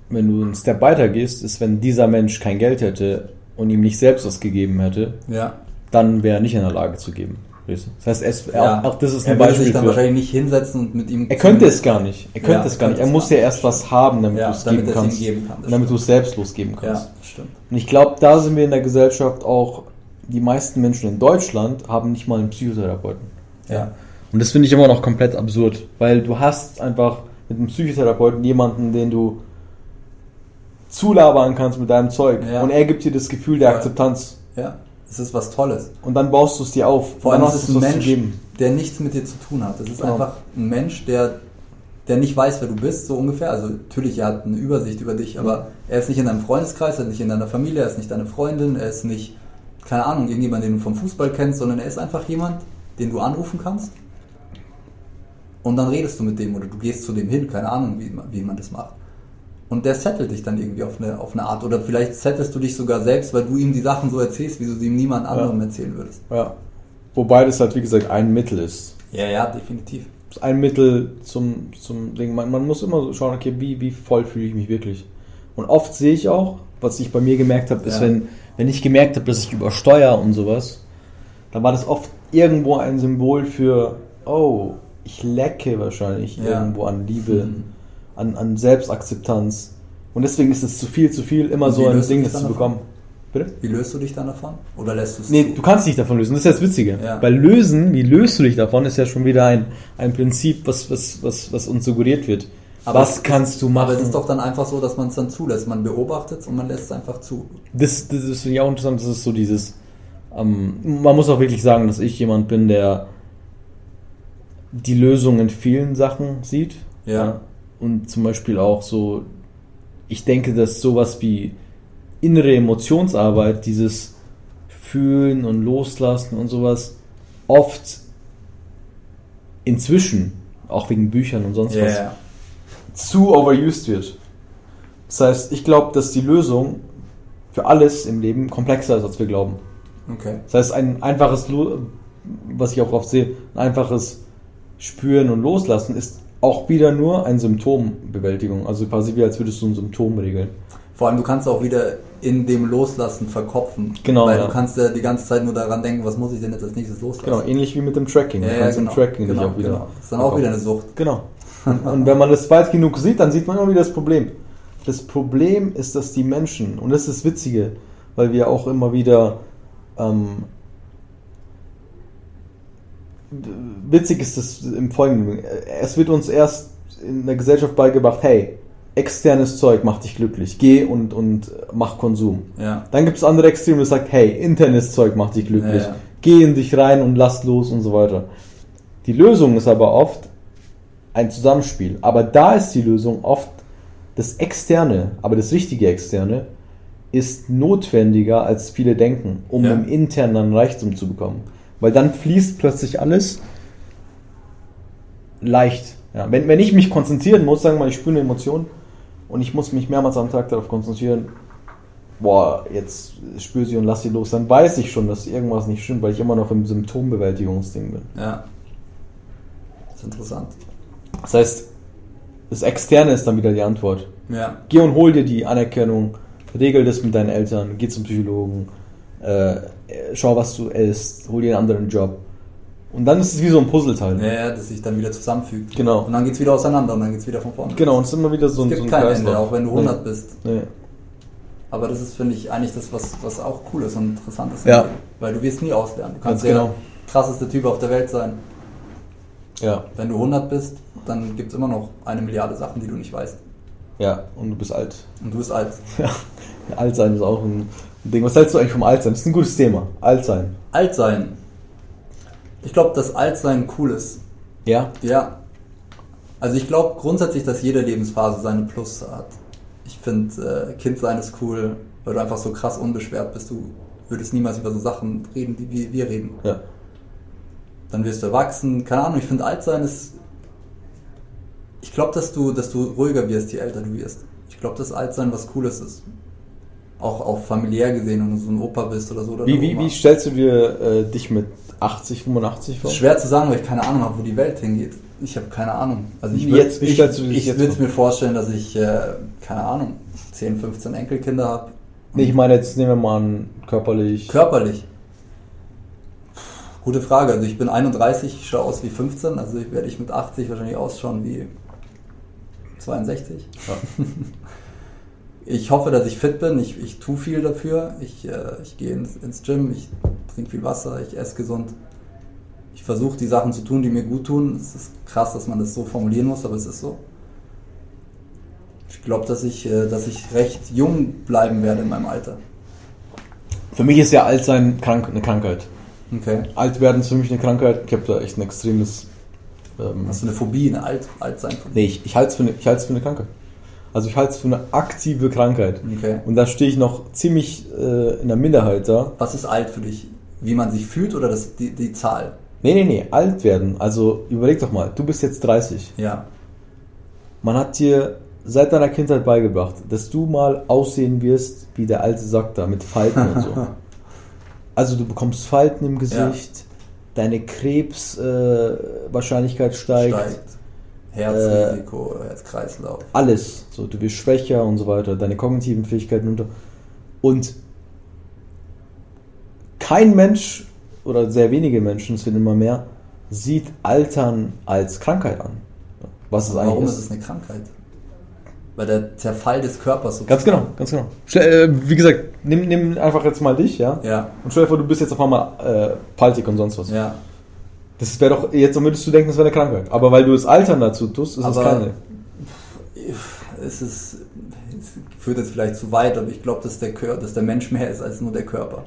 wenn du einen Step weiter gehst, ist, wenn dieser Mensch kein Geld hätte und ihm nicht selbst was gegeben hätte, Ja. dann wäre er nicht in der Lage zu geben. Das heißt, es, ja. auch, auch das ist er ein würde Beispiel sich dann für. wahrscheinlich nicht hinsetzen und mit ihm. Er könnte es gar nicht. Er könnte Ja, es gar nicht. Er muss ja erst was haben, damit Ja, du es geben er kannst. geben kann, damit du es selbstlos geben kannst. Ja, stimmt. Und ich glaube, da sind wir in der Gesellschaft auch, die meisten Menschen in Deutschland haben nicht mal einen Psychotherapeuten. Ja. Und das finde ich immer noch komplett absurd, weil du hast einfach mit einem Psychotherapeuten jemanden, den du zulabern kannst mit deinem Zeug. Ja. Und er gibt dir das Gefühl der. Akzeptanz. Ja. Es ist was Tolles. Und dann baust du es dir auf. Vor allem ist es ein Mensch, der nichts mit dir zu tun hat. Das ist Genau. einfach ein Mensch, der, der nicht weiß, wer du bist, so ungefähr. Also natürlich, er hat eine Übersicht über dich, aber er ist nicht in deinem Freundeskreis, er ist nicht in deiner Familie, er ist nicht deine Freundin, er ist nicht, keine Ahnung, irgendjemand, den du vom Fußball kennst, sondern er ist einfach jemand, den du anrufen kannst. Und dann redest du mit dem oder du gehst zu dem hin, keine Ahnung, wie, man- wie man das macht. Und der settelt dich dann irgendwie auf eine, auf eine Art. Oder vielleicht settelst du dich sogar selbst, weil du ihm die Sachen so erzählst, wie du sie ihm niemand anderem erzählen würdest. Ja. Wobei das halt, wie gesagt, ein Mittel ist. Ja, ja, definitiv. Das ist ein Mittel zum, zum Ding. Man, man muss immer so schauen, okay, wie, wie voll fühle ich mich wirklich. Und oft sehe ich auch, was ich bei mir gemerkt habe, ist, Ja. wenn, wenn ich gemerkt habe, dass ich übersteuere und sowas, dann war das oft irgendwo ein Symbol für, oh, ich lecke wahrscheinlich Ja. irgendwo an Liebe, Mhm. An, an Selbstakzeptanz. Und deswegen ist es zu viel, zu viel, immer so ein Ding, das zu davon? bekommen. Bitte? Wie löst du dich dann davon? Oder lässt du es Nee, zu? du kannst dich davon lösen. Das ist ja das Witzige. Ja. Weil lösen, wie löst du dich davon, ist ja schon wieder ein, ein Prinzip, was, was, was, was uns suggeriert wird. Aber was es- kannst du Aber machen? es ist doch dann einfach so, dass man es dann zulässt. Man beobachtet es und man lässt es einfach zu. das, das ist finde ich auch interessant. Das ist so dieses. Ähm, man muss auch wirklich sagen, dass ich jemand bin, der die Lösung in vielen Sachen sieht. Ja. Und zum Beispiel auch so. Ich denke, dass sowas wie innere Emotionsarbeit, dieses Fühlen und Loslassen und sowas, oft inzwischen, auch wegen Büchern und sonst was, zu overused wird. Das heißt, ich glaube, dass die Lösung für alles im Leben komplexer ist, als wir glauben. Okay. Das heißt, ein einfaches, was ich auch oft sehe, ein einfaches Spüren und Loslassen ist auch wieder nur ein Symptombewältigung. Also quasi wie als würdest du ein Symptom regeln. Vor allem, du kannst auch wieder in dem Loslassen verkopfen. Genau, Weil ja. du kannst ja die ganze Zeit nur daran denken, was muss ich denn jetzt als nächstes loslassen. Genau, ähnlich wie mit dem Tracking. Ja, du ja, kannst genau. im Tracking genau, auch wieder. Genau. Das ist dann auch wieder eine Sucht. Genau. Und, wenn man das weit genug sieht, dann sieht man immer wieder das Problem. Das Problem ist, dass die Menschen, und das ist das Witzige, weil wir auch immer wieder ähm, witzig ist es im Folgenden. Es wird uns erst in der Gesellschaft beigebracht, hey, externes Zeug macht dich glücklich. Geh und, und mach Konsum. Ja. Dann gibt es andere Extreme, das sagt, hey, internes Zeug macht dich glücklich. Ja, ja. Geh in dich rein und lass los und so weiter. Die Lösung ist aber oft ein Zusammenspiel. Aber da ist die Lösung oft das Externe, aber das richtige Externe ist notwendiger, als viele denken, um Ja. im internen Reichtum zu bekommen. Weil dann fließt plötzlich alles leicht. Ja, wenn, wenn ich mich konzentrieren muss, sagen wir mal, ich spüre eine Emotion und ich muss mich mehrmals am Tag darauf konzentrieren, boah, jetzt spüre sie und lass sie los, dann weiß ich schon, dass irgendwas nicht stimmt, weil ich immer noch im Symptombewältigungsding bin. Ja. Das ist interessant. Das heißt, das Externe ist dann wieder die Antwort. Ja. Geh und hol dir die Anerkennung, regel das mit deinen Eltern, geh zum Psychologen, äh, schau, was du isst, hol dir einen anderen Job. Und dann ist es wie so ein Puzzleteil. Ja, ja, das sich dann wieder zusammenfügt. Genau. Und dann geht's wieder auseinander und dann geht's wieder von vorne. Genau, und es ist immer wieder so Es ein, gibt so ein kein. Ende, auch wenn du 100 bist. Nee. Aber das ist, finde ich, eigentlich das, was, was auch cool ist und interessant ist. Ja. Weil du wirst nie auslernen. Du kannst Ganz der genau. krasseste Typ auf der Welt sein. Ja, Wenn du 100 bist, dann gibt's immer noch eine Milliarde Sachen, die du nicht weißt. ja, und du bist alt. Und du bist alt. Ja, Altsein ist auch ein Ding. Was hältst du eigentlich vom Altsein? Das ist ein gutes Thema. Altsein. Alt sein. Ich glaube, dass Altsein cool ist. Ja? Ja. Also ich glaube grundsätzlich, dass jede Lebensphase seine Plus hat. Ich finde, äh, Kind sein ist cool, weil du einfach so krass unbeschwert bist. Du würdest niemals über so Sachen reden, wie wir, wir reden. Ja. Dann wirst du erwachsen. Keine Ahnung, ich finde alt sein ist. Ich glaube, dass du, dass du ruhiger wirst, je älter du wirst. Ich glaube, dass alt sein was Cooles ist. Auch, auch familiär gesehen, wenn du so ein Opa bist oder so. Oder Wie, wie, wie stellst du dir äh, dich mit 80, 85 vor? schwer zu sagen, weil ich keine Ahnung habe, wo die Welt hingeht. Ich habe keine Ahnung. Also ich würd- wie ich, ich würde vor? mir vorstellen, dass ich, äh, keine Ahnung, 10, 15 Enkelkinder habe. Nee, ich meine, jetzt nehmen wir mal an, körperlich. Körperlich. Gute Frage. Also ich bin 31, ich schaue aus wie 15, also ich werde ich mit 80 wahrscheinlich ausschauen wie 62. Ja. Ich hoffe, dass ich fit bin. Ich, ich tue viel dafür. Ich, äh, ich gehe ins, ins Gym, ich trinke viel Wasser, ich esse gesund. Ich versuche die Sachen zu tun, die mir gut tun. Es ist krass, dass man das so formulieren muss, aber es ist so. Ich glaube, dass ich, äh, dass ich recht jung bleiben werde in meinem Alter. Für mich ist ja Altsein krank, eine Krankheit. Okay. Alt werden ist für mich eine Krankheit. Ich habe da echt ein extremes. Ähm, Hast du eine Phobie, eine Alt, Altsein? nee, ich, ich halte es für, eine- ich für eine Krankheit. Also ich halte es für eine aktive Krankheit. Okay. Und da stehe ich noch ziemlich äh, in der Minderheit da. Was ist alt für dich? Wie man sich fühlt oder das, die, die Zahl? Nee, nee, nee, alt werden. Also überleg doch mal, du bist jetzt 30. Ja. Man hat dir seit deiner Kindheit beigebracht, dass du mal aussehen wirst wie der alte Sack da mit Falten und so. Also du bekommst Falten im Gesicht, deine Krebswahrscheinlichkeit äh, steigt, Steigt. Herzrisiko, Herzkreislauf. alles. So, du wirst schwächer und so weiter, deine kognitiven Fähigkeiten unter. Und kein Mensch oder sehr wenige Menschen, es wird immer mehr, sieht Altern als Krankheit an. Was es Warum eigentlich ist es eine Krankheit? Weil der Zerfall des Körpers so. Ganz genau, ganz genau. Äh, wie gesagt, nimm, nimm einfach jetzt mal dich, ja? Ja, Und stell dir vor, du bist jetzt auf einmal äh, paltig und sonst was. ja. Das wäre doch, jetzt würdest du denken, das wäre eine Krankheit. Aber weil du das Altern dazu tust, ist es Aber- keine. Es ist. Es führt jetzt vielleicht zu weit, aber ich glaube, dass der Kör dass der Mensch mehr ist als nur der Körper.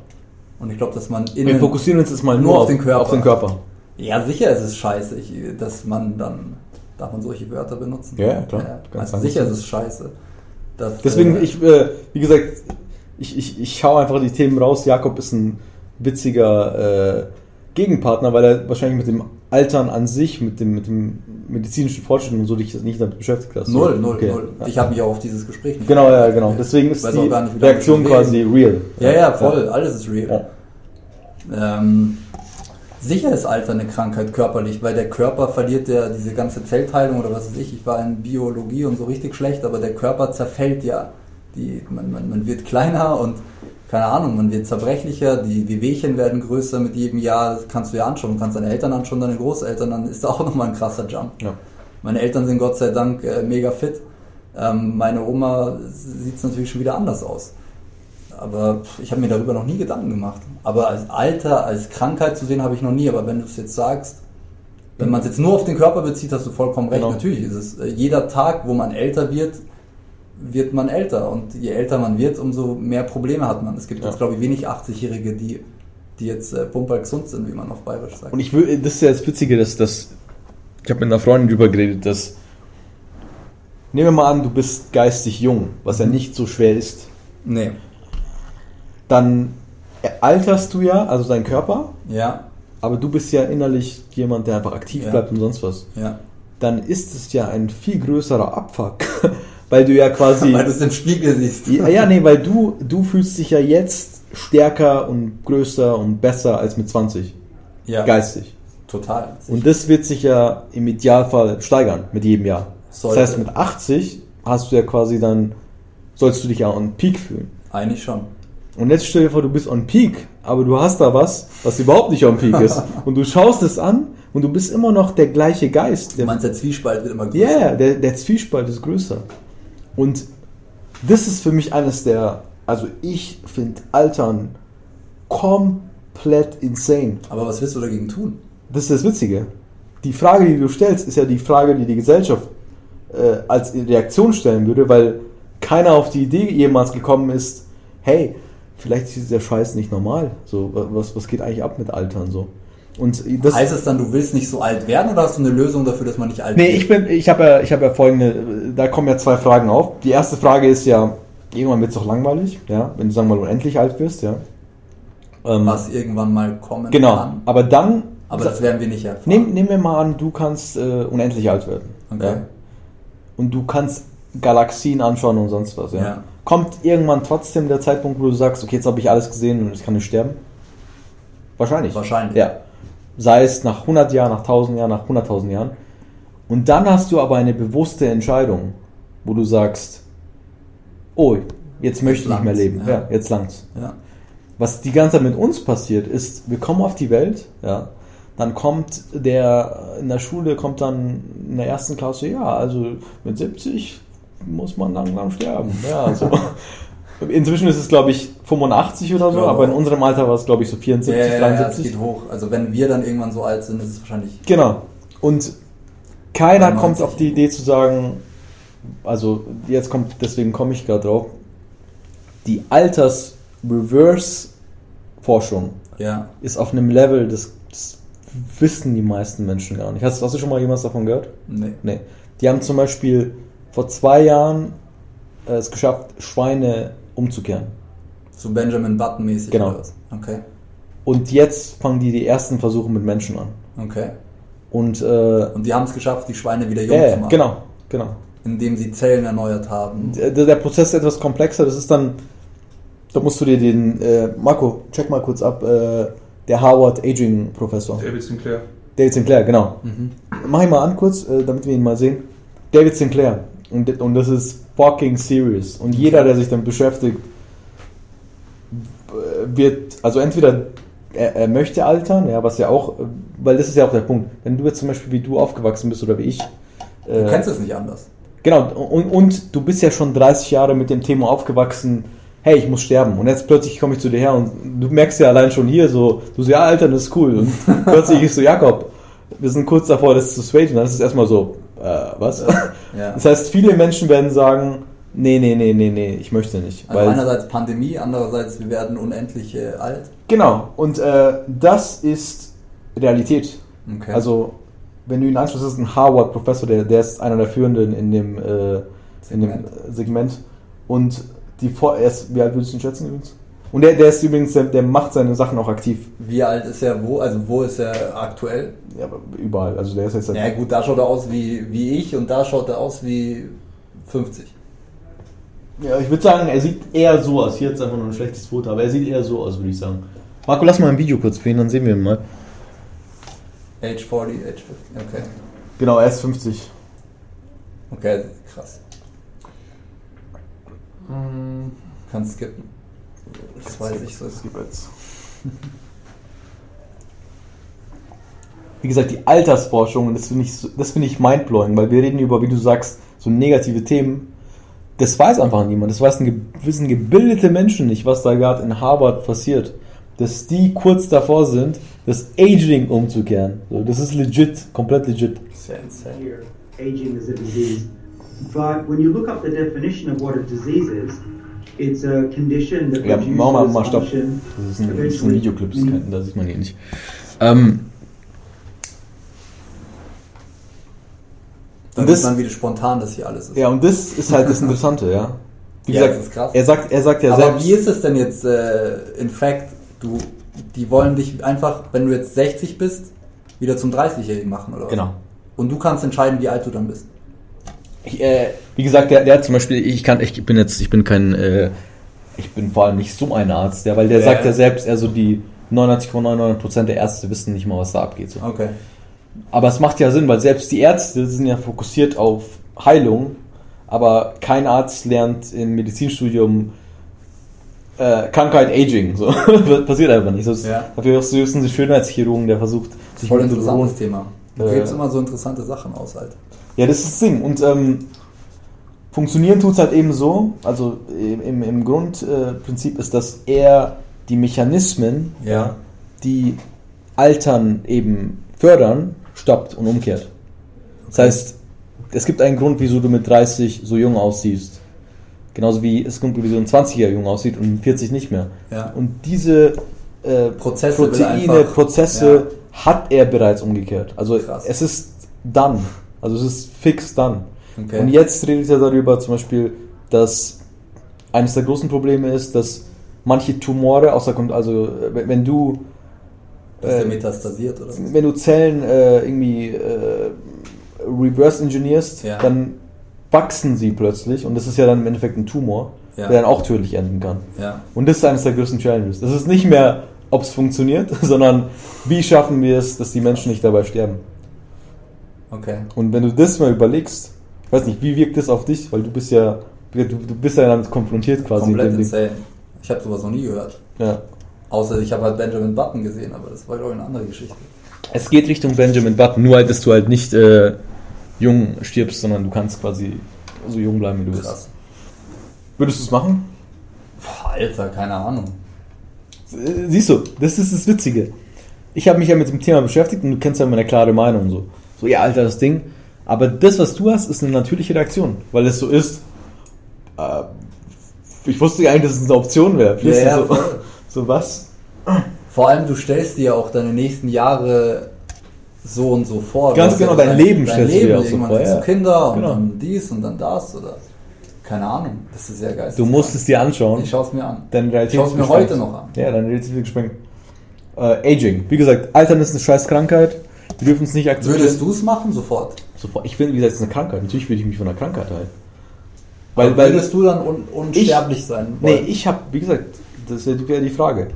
Und ich glaube, dass man Wir innen. fokussieren uns jetzt mal nur nur, auf den Körper. Auf den Körper. Ja, sicher ist es scheiße, ich, dass man dann. Darf man solche Wörter benutzen? Ja, ja, klar. Ganz also sicher ist es scheiße. Dass, Deswegen, äh, ich, äh, wie gesagt, ich, ich, ich schaue einfach die Themen raus. Jakob ist ein witziger äh, Gegenpartner, weil er wahrscheinlich mit dem Altern an sich, mit dem, mit dem medizinischen Fortschritt und so dich nicht damit beschäftigt hast. Null, null, Okay. null. Ja. Ich habe mich auch auf dieses Gespräch nicht Genau, ja, genau. Deswegen ist die nicht, Reaktion quasi real. Ja, ja, voll. Alles ist real. Ja. Ähm, sicher ist Alter eine Krankheit körperlich, weil der Körper verliert ja diese ganze Zellteilung oder was weiß ich. Ich war in Biologie und so richtig schlecht, aber der Körper zerfällt ja. Die, man, man, man wird kleiner und keine Ahnung, man wird zerbrechlicher, die Wehwehchen werden größer mit jedem Jahr. Das kannst du ja anschauen. Du kannst deine Eltern anschauen, deine Großeltern, dann ist da auch nochmal ein krasser Jump. Ja. Meine Eltern sind Gott sei Dank äh, mega fit. Ähm, meine Oma sieht es natürlich schon wieder anders aus. Aber ich habe mir darüber noch nie Gedanken gemacht. Aber als Alter, als Krankheit zu sehen, habe ich noch nie. Aber wenn du es jetzt sagst, Wenn man es jetzt nur auf den Körper bezieht, hast du vollkommen recht. Genau. Natürlich ist es äh, jeder Tag, wo man älter wird, wird man älter. Und je älter man wird, umso mehr Probleme hat man. Es gibt Ja. jetzt, glaube ich, wenig 80-Jährige, die, die jetzt äh, pumper gesund sind, wie man auf Bayerisch sagt. Und ich will, das ist ja das Witzige, dass das, ich habe mit einer Freundin drüber geredet, dass, nehmen wir mal an, du bist geistig jung, was ja nicht so schwer ist, nee. dann alterst du ja, also dein Körper, Ja, aber du bist ja innerlich jemand, der einfach aktiv Ja. bleibt und sonst was. ja. Dann ist es ja ein viel größerer Abfuck, weil du ja quasi... Weil du es im Spiegel siehst. Ja, ja, nee, weil du, du fühlst dich ja jetzt stärker und größer und besser als mit 20. Ja, Geistig. total. Und das wird sich ja im Idealfall steigern mit jedem Jahr. Sollte. Das heißt, mit 80 hast du ja quasi dann, sollst du dich ja on Peak fühlen. Eigentlich schon. Und jetzt stell dir vor, du bist on Peak, aber du hast da was, was überhaupt nicht on Peak ist. Und du schaust es an und du bist immer noch der gleiche Geist. Du Der, meinst, der Zwiespalt wird immer größer. ja, yeah, der, der Zwiespalt ist größer. Und das ist für mich eines der, also ich finde Altern komplett insane. Aber was willst du dagegen tun? Das ist das Witzige. Die Frage, die du stellst, ist ja die Frage, die die Gesellschaft äh, als Reaktion stellen würde, weil keiner auf die Idee jemals gekommen ist, hey, vielleicht ist dieser Scheiß nicht normal. So, was, was geht eigentlich ab mit Altern so? Und das, heißt es dann, du willst nicht so alt werden oder hast du eine Lösung dafür, dass man nicht alt Nee, wird? ich bin, ich habe ja, ich habe ja folgende, da kommen ja zwei Fragen auf. Die erste Frage ist ja, irgendwann wird es doch langweilig, ja, wenn du sagen wir mal unendlich alt wirst, ja. Ähm, Was irgendwann mal kommen genau, kann. aber dann, Aber das werden wir nicht erfahren. nehm, nehmen wir mal an, du kannst äh, unendlich alt werden. Okay. Ja? Und du kannst Galaxien anschauen und sonst was, ja. Ja. Kommt irgendwann trotzdem der Zeitpunkt, wo du sagst, okay, jetzt habe ich alles gesehen und ich kann nicht sterben? Wahrscheinlich. Wahrscheinlich. Ja. Sei es nach 100 Jahren, nach 1000 Jahren, nach 100.000 Jahren. Und dann hast du aber eine bewusste Entscheidung, wo du sagst, oh, jetzt möchte ich nicht mehr leben. ja. Ja, jetzt langt's. Ja. Was die ganze Zeit mit uns passiert, ist, wir kommen auf die Welt, ja, dann kommt der in der Schule, kommt dann in der ersten Klasse, ja, also mit 70 muss man langsam sterben. Ja, so. Inzwischen ist es, glaube ich, 85 oder so, Ja. aber in unserem Alter war es, glaube ich, so 74, Ja, ja, ja, es 73. geht hoch. Also wenn wir dann irgendwann so alt sind, ist es wahrscheinlich. Genau. Und keiner 93. kommt auf die Idee zu sagen, also jetzt kommt, deswegen komme ich gerade drauf, die Alters-Reverse-Forschung Ja. ist auf einem Level, das, das wissen die meisten Menschen gar nicht. Hast, hast du schon mal jemals davon gehört? Nee. Nee. Die haben zum Beispiel vor zwei Jahren äh, es geschafft, Schweine umzukehren. So Benjamin Button mäßig Genau. oder was? Okay. Und jetzt fangen die die ersten Versuche mit Menschen an. Okay. Und äh, Und die haben es geschafft, die Schweine wieder jung ja, zu machen. genau, genau. Indem sie Zellen erneuert haben. Der, der Prozess ist etwas komplexer. Das ist dann, da musst du dir den, äh, Marco, check mal kurz ab, äh, der Harvard Aging Professor. David Sinclair. David Sinclair, genau. Mhm. Mach ihn mal an kurz, äh, damit wir ihn mal sehen. David Sinclair. Und, und das ist fucking serious. Und jeder, der sich damit beschäftigt, wird, also entweder er, er möchte altern, ja, was ja auch, weil das ist ja auch der Punkt. Wenn du jetzt zum Beispiel wie du aufgewachsen bist oder wie ich. Du äh, kennst es nicht anders. Genau, und, und du bist ja schon 30 Jahre mit dem Thema aufgewachsen, hey, ich muss sterben. Und jetzt plötzlich komme ich zu dir her und du merkst ja allein schon hier so, du so, ja, Alter, das ist cool. Und plötzlich ist so, Jakob, wir sind kurz davor, das zu switchen. Dann ist es erstmal so, äh, was? Ja. Das heißt, viele Menschen werden sagen, nee, nee, nee, nee, nee, ich möchte nicht. Also Weil, einerseits Pandemie, andererseits wir werden unendlich äh, alt. genau, und äh, das ist Realität. Okay. Also, wenn du ihn anschaust, das ist ein Harvard-Professor, der, der ist einer der führenden in dem, äh, in dem Segment. Und die Vor er ist, wie alt würdest du ihn schätzen übrigens? Und der, der ist übrigens, der, der macht seine Sachen auch aktiv. Wie alt ist er wo? Also wo ist er aktuell? Ja, aber überall. Also der ist jetzt Ja gut, da schaut er aus wie, wie ich und da schaut er aus wie 50. Ja, ich würde sagen, er sieht eher so aus. Hier ist einfach nur ein schlechtes Foto, aber er sieht eher so aus, würde ich sagen. Marco, lass mal ein Video kurz ihn, dann sehen wir ihn mal. Age 40, Age 50. Okay. Genau, er ist 50. Okay, krass. Hm, kannst skippen. Das weiß ich so. Das gibt jetzt. Wie gesagt, die Altersforschung, das finde ich, das finde ich mindblowing, weil wir reden über, wie du sagst, so negative Themen. Das weiß einfach niemand. Das weiß ein wissen gebildete Menschen nicht, was da gerade in Harvard passiert. dass die kurz davor sind, das Aging umzukehren. So, das ist legit, komplett legit. Sehr insane. aging is a disease. But when you look up the definition of what a disease is, it's a condition that Ja, machen wir mal, mal Stopp. Das ist ein, das ist ein Videoclip, das kann, da sieht man ihn nicht. Ähm, Dann das- sieht man, wie spontan das hier alles ist. ja, und das ist halt das Interessante, ja. Wie Ja, gesagt, das ist krass. er sagt, er sagt ja Aber selbst. wie ist es denn jetzt äh, in fact? Du, die wollen dich einfach, wenn du jetzt 60 bist, wieder zum 30-Jährigen machen, oder was? Genau. Und du kannst entscheiden, wie alt du dann bist. Ich, äh, wie gesagt, der, der hat zum Beispiel, ich kann, ich bin jetzt, ich bin kein, äh, ich bin vor allem nicht so ein Arzt, ja, weil der Ja, sagt ja. selbst, also die 99,99% der Ärzte wissen nicht mal, was da abgeht. So. Okay. Aber es macht ja Sinn, weil selbst die Ärzte sind ja fokussiert auf Heilung, aber kein Arzt lernt im Medizinstudium äh, Krankheit Aging. So. Passiert einfach nicht. So ist, Ja. Dafür ist es ein Schönheitschirurgen, der versucht, sich Voll interessantes Thema. Du Äh, gibst immer so interessante Sachen aus, halt. Ja, das ist das Ding. Und ähm, funktionieren tut es halt eben so, also im, im, Grundprinzip äh, ist, dass er die Mechanismen, Ja. die Altern eben fördern, stoppt und umkehrt. Das heißt, es gibt einen Grund, wieso du mit 30 so jung aussiehst. Genauso wie es kommt, wieso ein 20er jung aussieht und mit 40 nicht mehr. Ja. Und diese äh, Prozesse Proteine, einfach- Prozesse hat er bereits umgekehrt. Also Krass. es ist done. Also es ist fix done. Okay. Und jetzt redet er darüber zum Beispiel, dass eines der großen Probleme ist, dass manche Tumore außer also wenn du äh, metastasiert, oder? was? wenn du Zellen äh, irgendwie äh, reverse engineerst, Ja. dann wachsen sie plötzlich und das ist ja dann im Endeffekt ein Tumor, Ja. der dann auch tödlich enden kann. Ja. Und das ist eines der größten Challenges. Das ist nicht mehr, ob es funktioniert, sondern wie schaffen wir es, dass die Menschen nicht dabei sterben. Okay. Und wenn du das mal überlegst, ich weiß nicht, wie wirkt das auf dich? Weil du bist ja, du, du bist ja damit konfrontiert quasi. Komplett in dem Ding. insane. Ich habe sowas noch nie gehört. Ja. Außer ich habe halt Benjamin Button gesehen, aber das war ich eine andere Geschichte. Es geht Richtung Benjamin Button, nur halt, dass du halt nicht äh, jung stirbst, sondern du kannst quasi so jung bleiben, wie du bist. Krass. Würdest du es machen? Boah, Alter, keine Ahnung. Siehst du, das ist das Witzige. Ich habe mich ja mit dem Thema beschäftigt und du kennst ja meine klare Meinung so. So, ja, Alter, das Ding. Aber das, was du hast, ist eine natürliche Reaktion, weil es so ist. Äh, ich wusste gar nicht, dass es eine Option wäre. Ja, ja, so, so was? Vor allem, du stellst dir ja auch deine nächsten Jahre so und so vor. Du Ganz ja genau, dein Leben dein stellst du Leben. dir auch so vor, ja. du Kinder und Genau. dann dies und dann das oder keine Ahnung. Das ist sehr geil. Du musst es dir anschauen. Ich schaue es mir an. Realität Ich schaue es mir heute noch an. Ja, Realität ist gesprengt. Äh, Aging. Wie gesagt, Altern ist eine scheiß Krankheit. Wir dürfen es nicht akzeptieren. Würdest du es machen sofort? Sofort. Ich finde, wie gesagt, es ist eine Krankheit. Natürlich würde ich mich von einer Krankheit halten. Weil, Weil, weil, würdest du dann un unsterblich sein nee, wollen? ich habe, wie gesagt, das wäre die Frage.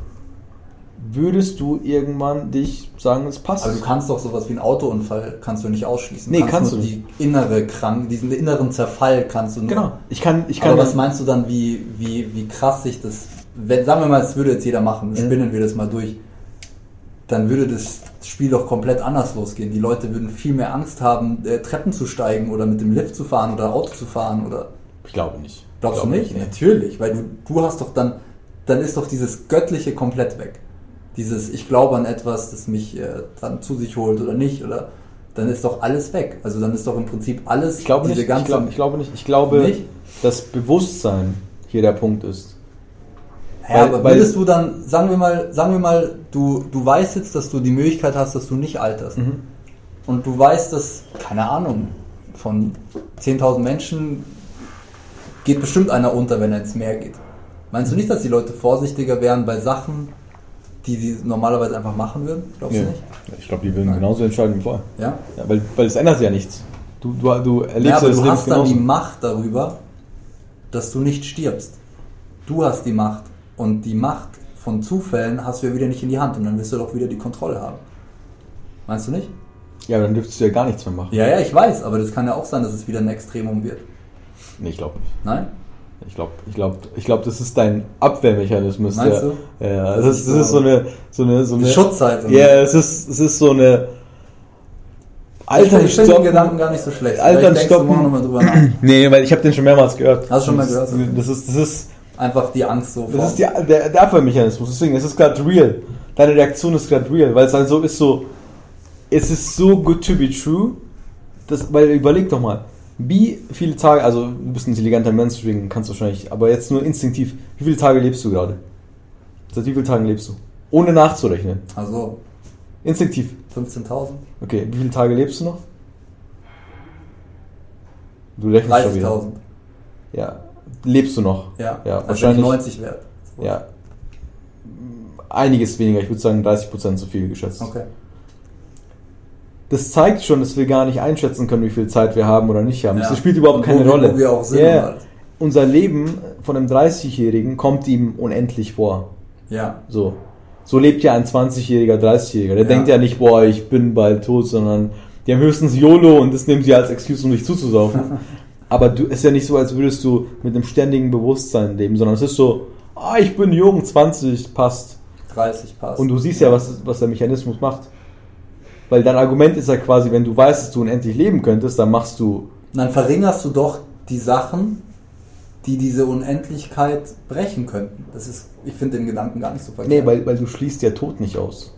Würdest du irgendwann dich sagen, es passt? Aber du kannst doch sowas wie einen Autounfall kannst du nicht ausschließen. Nee, kannst nur du Die innere Krank, diesen inneren Zerfall kannst du nur. genau. Ich kann, ich kann. Aber was meinst du dann, wie, wie, wie krass sich das, wenn, sagen wir mal, es würde jetzt jeder machen, spinnen wir das mal durch, dann würde das Spiel doch komplett anders losgehen. Die Leute würden viel mehr Angst haben, äh, Treppen zu steigen oder mit dem Lift zu fahren oder Auto zu fahren oder. ich glaube nicht. Glaubst Glaube du nicht? nee. Natürlich, weil du, du hast doch dann, dann ist doch dieses Göttliche komplett weg. Dieses, ich glaube an etwas, das mich äh, dann zu sich holt oder nicht, oder dann ist doch alles weg. Also dann ist doch im Prinzip alles Ich glaube diese nicht. Ich, ganze. glaub, ich glaube nicht. Ich glaube, Nicht? dass Bewusstsein hier der Punkt ist. Ja, Weil- aber würdest du dann, sagen wir mal, sagen wir mal, du, du weißt jetzt, dass du die Möglichkeit hast, dass du nicht alterst. Mhm. Und du weißt, dass, keine Ahnung, von 10.000 Menschen geht bestimmt einer unter, wenn er ins Meer geht. Meinst du nicht, dass die Leute vorsichtiger wären bei Sachen, die sie normalerweise einfach machen würden? Glaubst Nee. du nicht? Ich glaube, die würden Nein. genauso entscheiden wie vorher. Ja? Ja, weil, weil es ändert sich ja nichts. Du, du, du erlebst Ja, aber das du Leben hast dann genauso. die Macht darüber, dass du nicht stirbst. Du hast die Macht. Und die Macht von Zufällen hast du ja wieder nicht in die Hand. Und dann wirst du doch wieder die Kontrolle haben. Meinst du nicht? Ja, aber dann dürftest du ja gar nichts mehr machen. Ja, ja, ich weiß. Aber das kann ja auch sein, dass es wieder ein Extremum wird. Nee, ich glaube nicht. Nein? Ich glaube, ich glaube, ich glaube, das ist dein Abwehrmechanismus. Meinst der, du? Ja, ja. Das Das, ist das ist so eine, so eine, so eine. Schutzhaltung. Ja, es ist, es ist so eine. Altern ich finde den stoppen. Gedanken gar nicht so schlecht. Altern denkst du stoppen. morgen nochmal drüber nach. Nee, weil ich habe den schon mehrmals gehört. Hast du schon mal das, gehört? Das ist, das ist Einfach die Angst so. Das ist die, der, der Abwehrmechanismus. Deswegen, es ist gerade real. Deine Reaktion ist gerade real, weil es dann so ist so, es ist so good to be true. Das, weil überleg doch mal, wie viele Tage, also du bist ein intelligenter Mensch, deswegen kannst du wahrscheinlich, aber jetzt nur instinktiv, wie viele Tage lebst du gerade? Seit wie vielen Tagen lebst du? Ohne nachzurechnen. Also Instinktiv. 15.000? Okay, wie viele Tage lebst du noch? Du rechnest schon wieder. 30.000. Ja. Lebst du noch? Ja, Ja, also wahrscheinlich. 90 wert. Ja. Einiges weniger, ich würde sagen 30% zu viel geschätzt. Okay. Das zeigt schon, dass wir gar nicht einschätzen können, wie viel Zeit wir haben oder nicht haben. Ja. Das spielt überhaupt keine wo Rolle. wo wir auch sind Yeah. alles. Unser Leben von einem 30-Jährigen kommt ihm unendlich vor. Ja. So. So lebt ja ein 20-Jähriger, 30-Jähriger. Der Ja. denkt ja nicht, boah, ich bin bald tot, sondern die haben höchstens YOLO und das nehmen sie als Excuse, um dich zuzusaufen. Aber du ist ja nicht so, als würdest du mit einem ständigen Bewusstsein leben, sondern es ist so, ah, ich bin jung, 20, passt. 30 passt. Und du siehst ja, was, was der Mechanismus macht. Weil dein Argument ist ja quasi, wenn du weißt, dass du unendlich leben könntest, dann machst du. Dann verringerst du doch die Sachen, die diese Unendlichkeit brechen könnten. Das ist, ich finde den Gedanken gar nicht so verkehrt. Nee, weil, weil du schließt ja Tod nicht aus.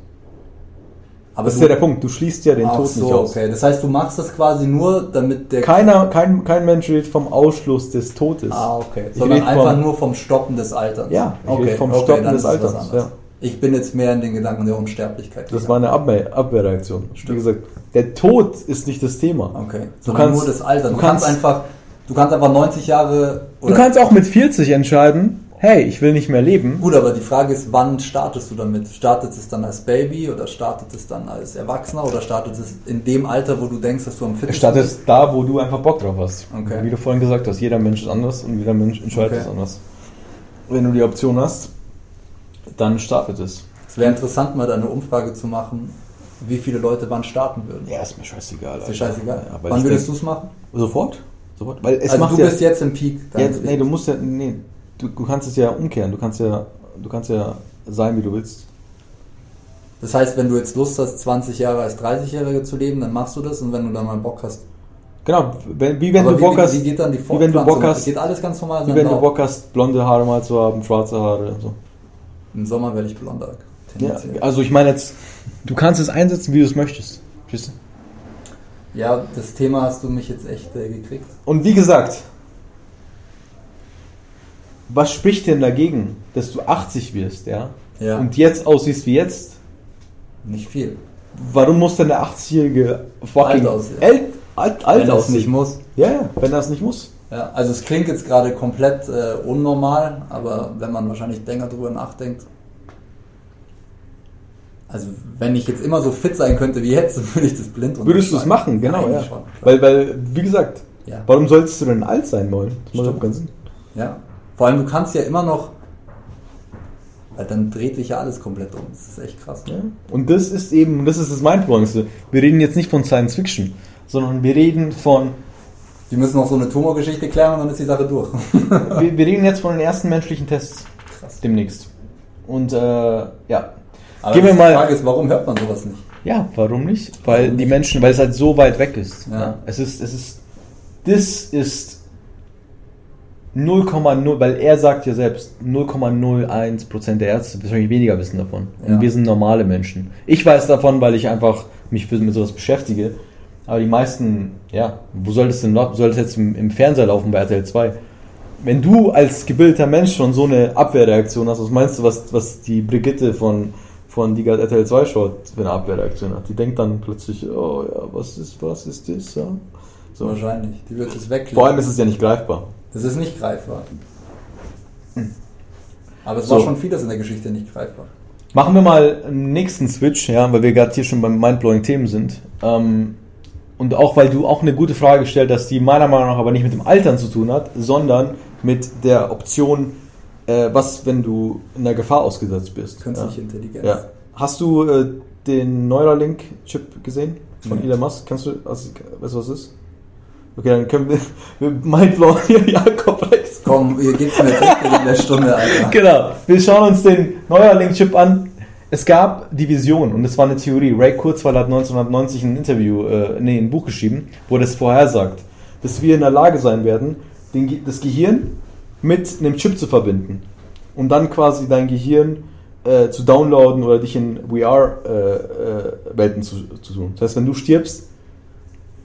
Aber Das ist ja der Punkt, du schließt ja den Ach Tod so, nicht aus. okay. Das heißt, du machst das quasi nur, damit der... Keiner, kein, kein Mensch redet vom Ausschluss des Todes. Ah, okay. Ich Sondern einfach vom- nur vom Stoppen des Alterns. Ja, ich okay. vom okay, Stoppen des Alterns, ja. Ich bin jetzt mehr in den Gedanken der Unsterblichkeit. Das war eine Abwehr, Abwehrreaktion. Wie gesagt, der Tod ist nicht das Thema. Okay. Du kannst, nur das Alter. Du, du kannst, kannst, einfach, du kannst einfach 90 Jahre... du kannst auch mit 40 entscheiden, hey, ich will nicht mehr leben. Gut, aber die Frage ist, wann startest du damit? Startet es dann als Baby oder startet es dann als Erwachsener oder startet es in dem Alter, wo du denkst, dass du am Es fittesten startet da, wo du einfach Bock drauf hast. Okay. Wie du vorhin gesagt hast, jeder Mensch ist anders und jeder Mensch entscheidet Okay. es anders. Wenn du die Option hast, dann startet es. Es wäre interessant, mal da eine Umfrage zu machen, wie viele Leute wann starten würden. Ja, ist mir scheißegal. Ist dir scheißegal? Ja, wann würdest du es machen? Sofort? Sofort? Weil es also macht du ja, bist jetzt im Peak. Jetzt, nee, du musst ja, nee, du, du kannst es ja umkehren. Du kannst ja, du kannst ja sein, wie du willst. Das heißt, wenn du jetzt Lust hast, 20 Jahre als 30-Jähriger zu leben, dann machst du das und wenn du dann mal Bock hast. Genau, wenn, wie wenn Aber du wie, Bock hast, wie geht dann die wie wenn du? Bock hast, Geht alles ganz normal wie wenn du. Bock hast, blonde Haare mal zu haben, schwarze Haare. So. Im Sommer werde ich blonder. Ja, also ich meine jetzt, du kannst es einsetzen, wie du es möchtest. Verstehst du? Ja, das Thema hast du mich jetzt echt äh, gekriegt. Und wie gesagt, was spricht denn dagegen, dass du 80 wirst, ja? Ja. Und jetzt aussiehst wie jetzt? Nicht viel. Warum muss denn der 80-jährige fucking Alt aussehen. alt, alt, alt wenn das aussehen? nicht muss. Ja, wenn er es nicht muss. Ja, also es klingt jetzt gerade komplett äh, unnormal, aber wenn man wahrscheinlich länger drüber nachdenkt. Also wenn ich jetzt immer so fit sein könnte wie jetzt, dann würde ich das blind Würdest du es machen, genau, ja. schon. Weil, weil, wie gesagt, Ja. warum solltest du denn alt sein wollen? Das macht Stimmt. überhaupt keinen Sinn. Ja. Vor allem, du kannst ja immer noch. Weil dann dreht sich ja alles komplett um. Das ist echt krass. Ja. Und das ist eben, das ist das Mindblowingste. Wir reden jetzt nicht von Science Fiction, sondern wir reden von, Die müssen noch so eine Tumorgeschichte klären und dann ist die Sache durch. wir, wir reden jetzt von den ersten menschlichen Tests krass. demnächst. Und äh, ja. Aber Gehen wir die mal- Frage ist, warum hört man sowas nicht? Ja, warum nicht? Weil die? Menschen, weil es halt so weit weg ist. Ja. Es ist, es ist, das ist 0,0, weil er sagt ja selbst, 0,01% der Ärzte wahrscheinlich weniger wissen davon. Und Ja. wir sind normale Menschen. Ich weiß davon, weil ich einfach mich mit sowas beschäftige. Aber die meisten, ja, wo soll das denn laufen? Soll das jetzt im, im Fernseher laufen bei RTL 2? Wenn du als gebildeter Mensch schon so eine Abwehrreaktion hast, was meinst du, was, was die Brigitte von, von die gerade RTL 2 schaut, für eine Abwehrreaktion hat? Die denkt dann plötzlich, oh ja, was ist, was ist das? Ja? So. Wahrscheinlich. Die wird es wegklicken. Vor allem ist es ja nicht greifbar. Das ist nicht greifbar. Aber es So. war schon vieles in der Geschichte nicht greifbar. Machen wir mal einen nächsten Switch, ja, weil wir gerade hier schon beim mindblowing Themen sind. Ähm, und auch weil du auch eine gute Frage gestellt hast, die meiner Meinung nach aber nicht mit dem Altern zu tun hat, sondern mit der Option, äh, was, wenn du in der Gefahr ausgesetzt bist. Künstliche ja. Intelligenz. Ja. Hast du äh, den Neuralink-Chip gesehen von Nee. Elon Musk? Kannst du, also, weißt du, was das ist? Okay, dann können wir, wir mindblown hier Jakob rechts. Komm, ihr gebt mir jetzt in der Stunde, Alter. Genau. Wir schauen uns den Neuralink-Chip an. Es gab die Vision und es war eine Theorie. Ray Kurzweil hat 1990 ein Interview, äh, nee, ein Buch geschrieben, wo er das vorhersagt, dass wir in der Lage sein werden, den, das Gehirn mit einem Chip zu verbinden und dann quasi dein Gehirn äh, zu downloaden oder dich in VR-Welten äh, äh, zu, zu tun. Das heißt, wenn du stirbst,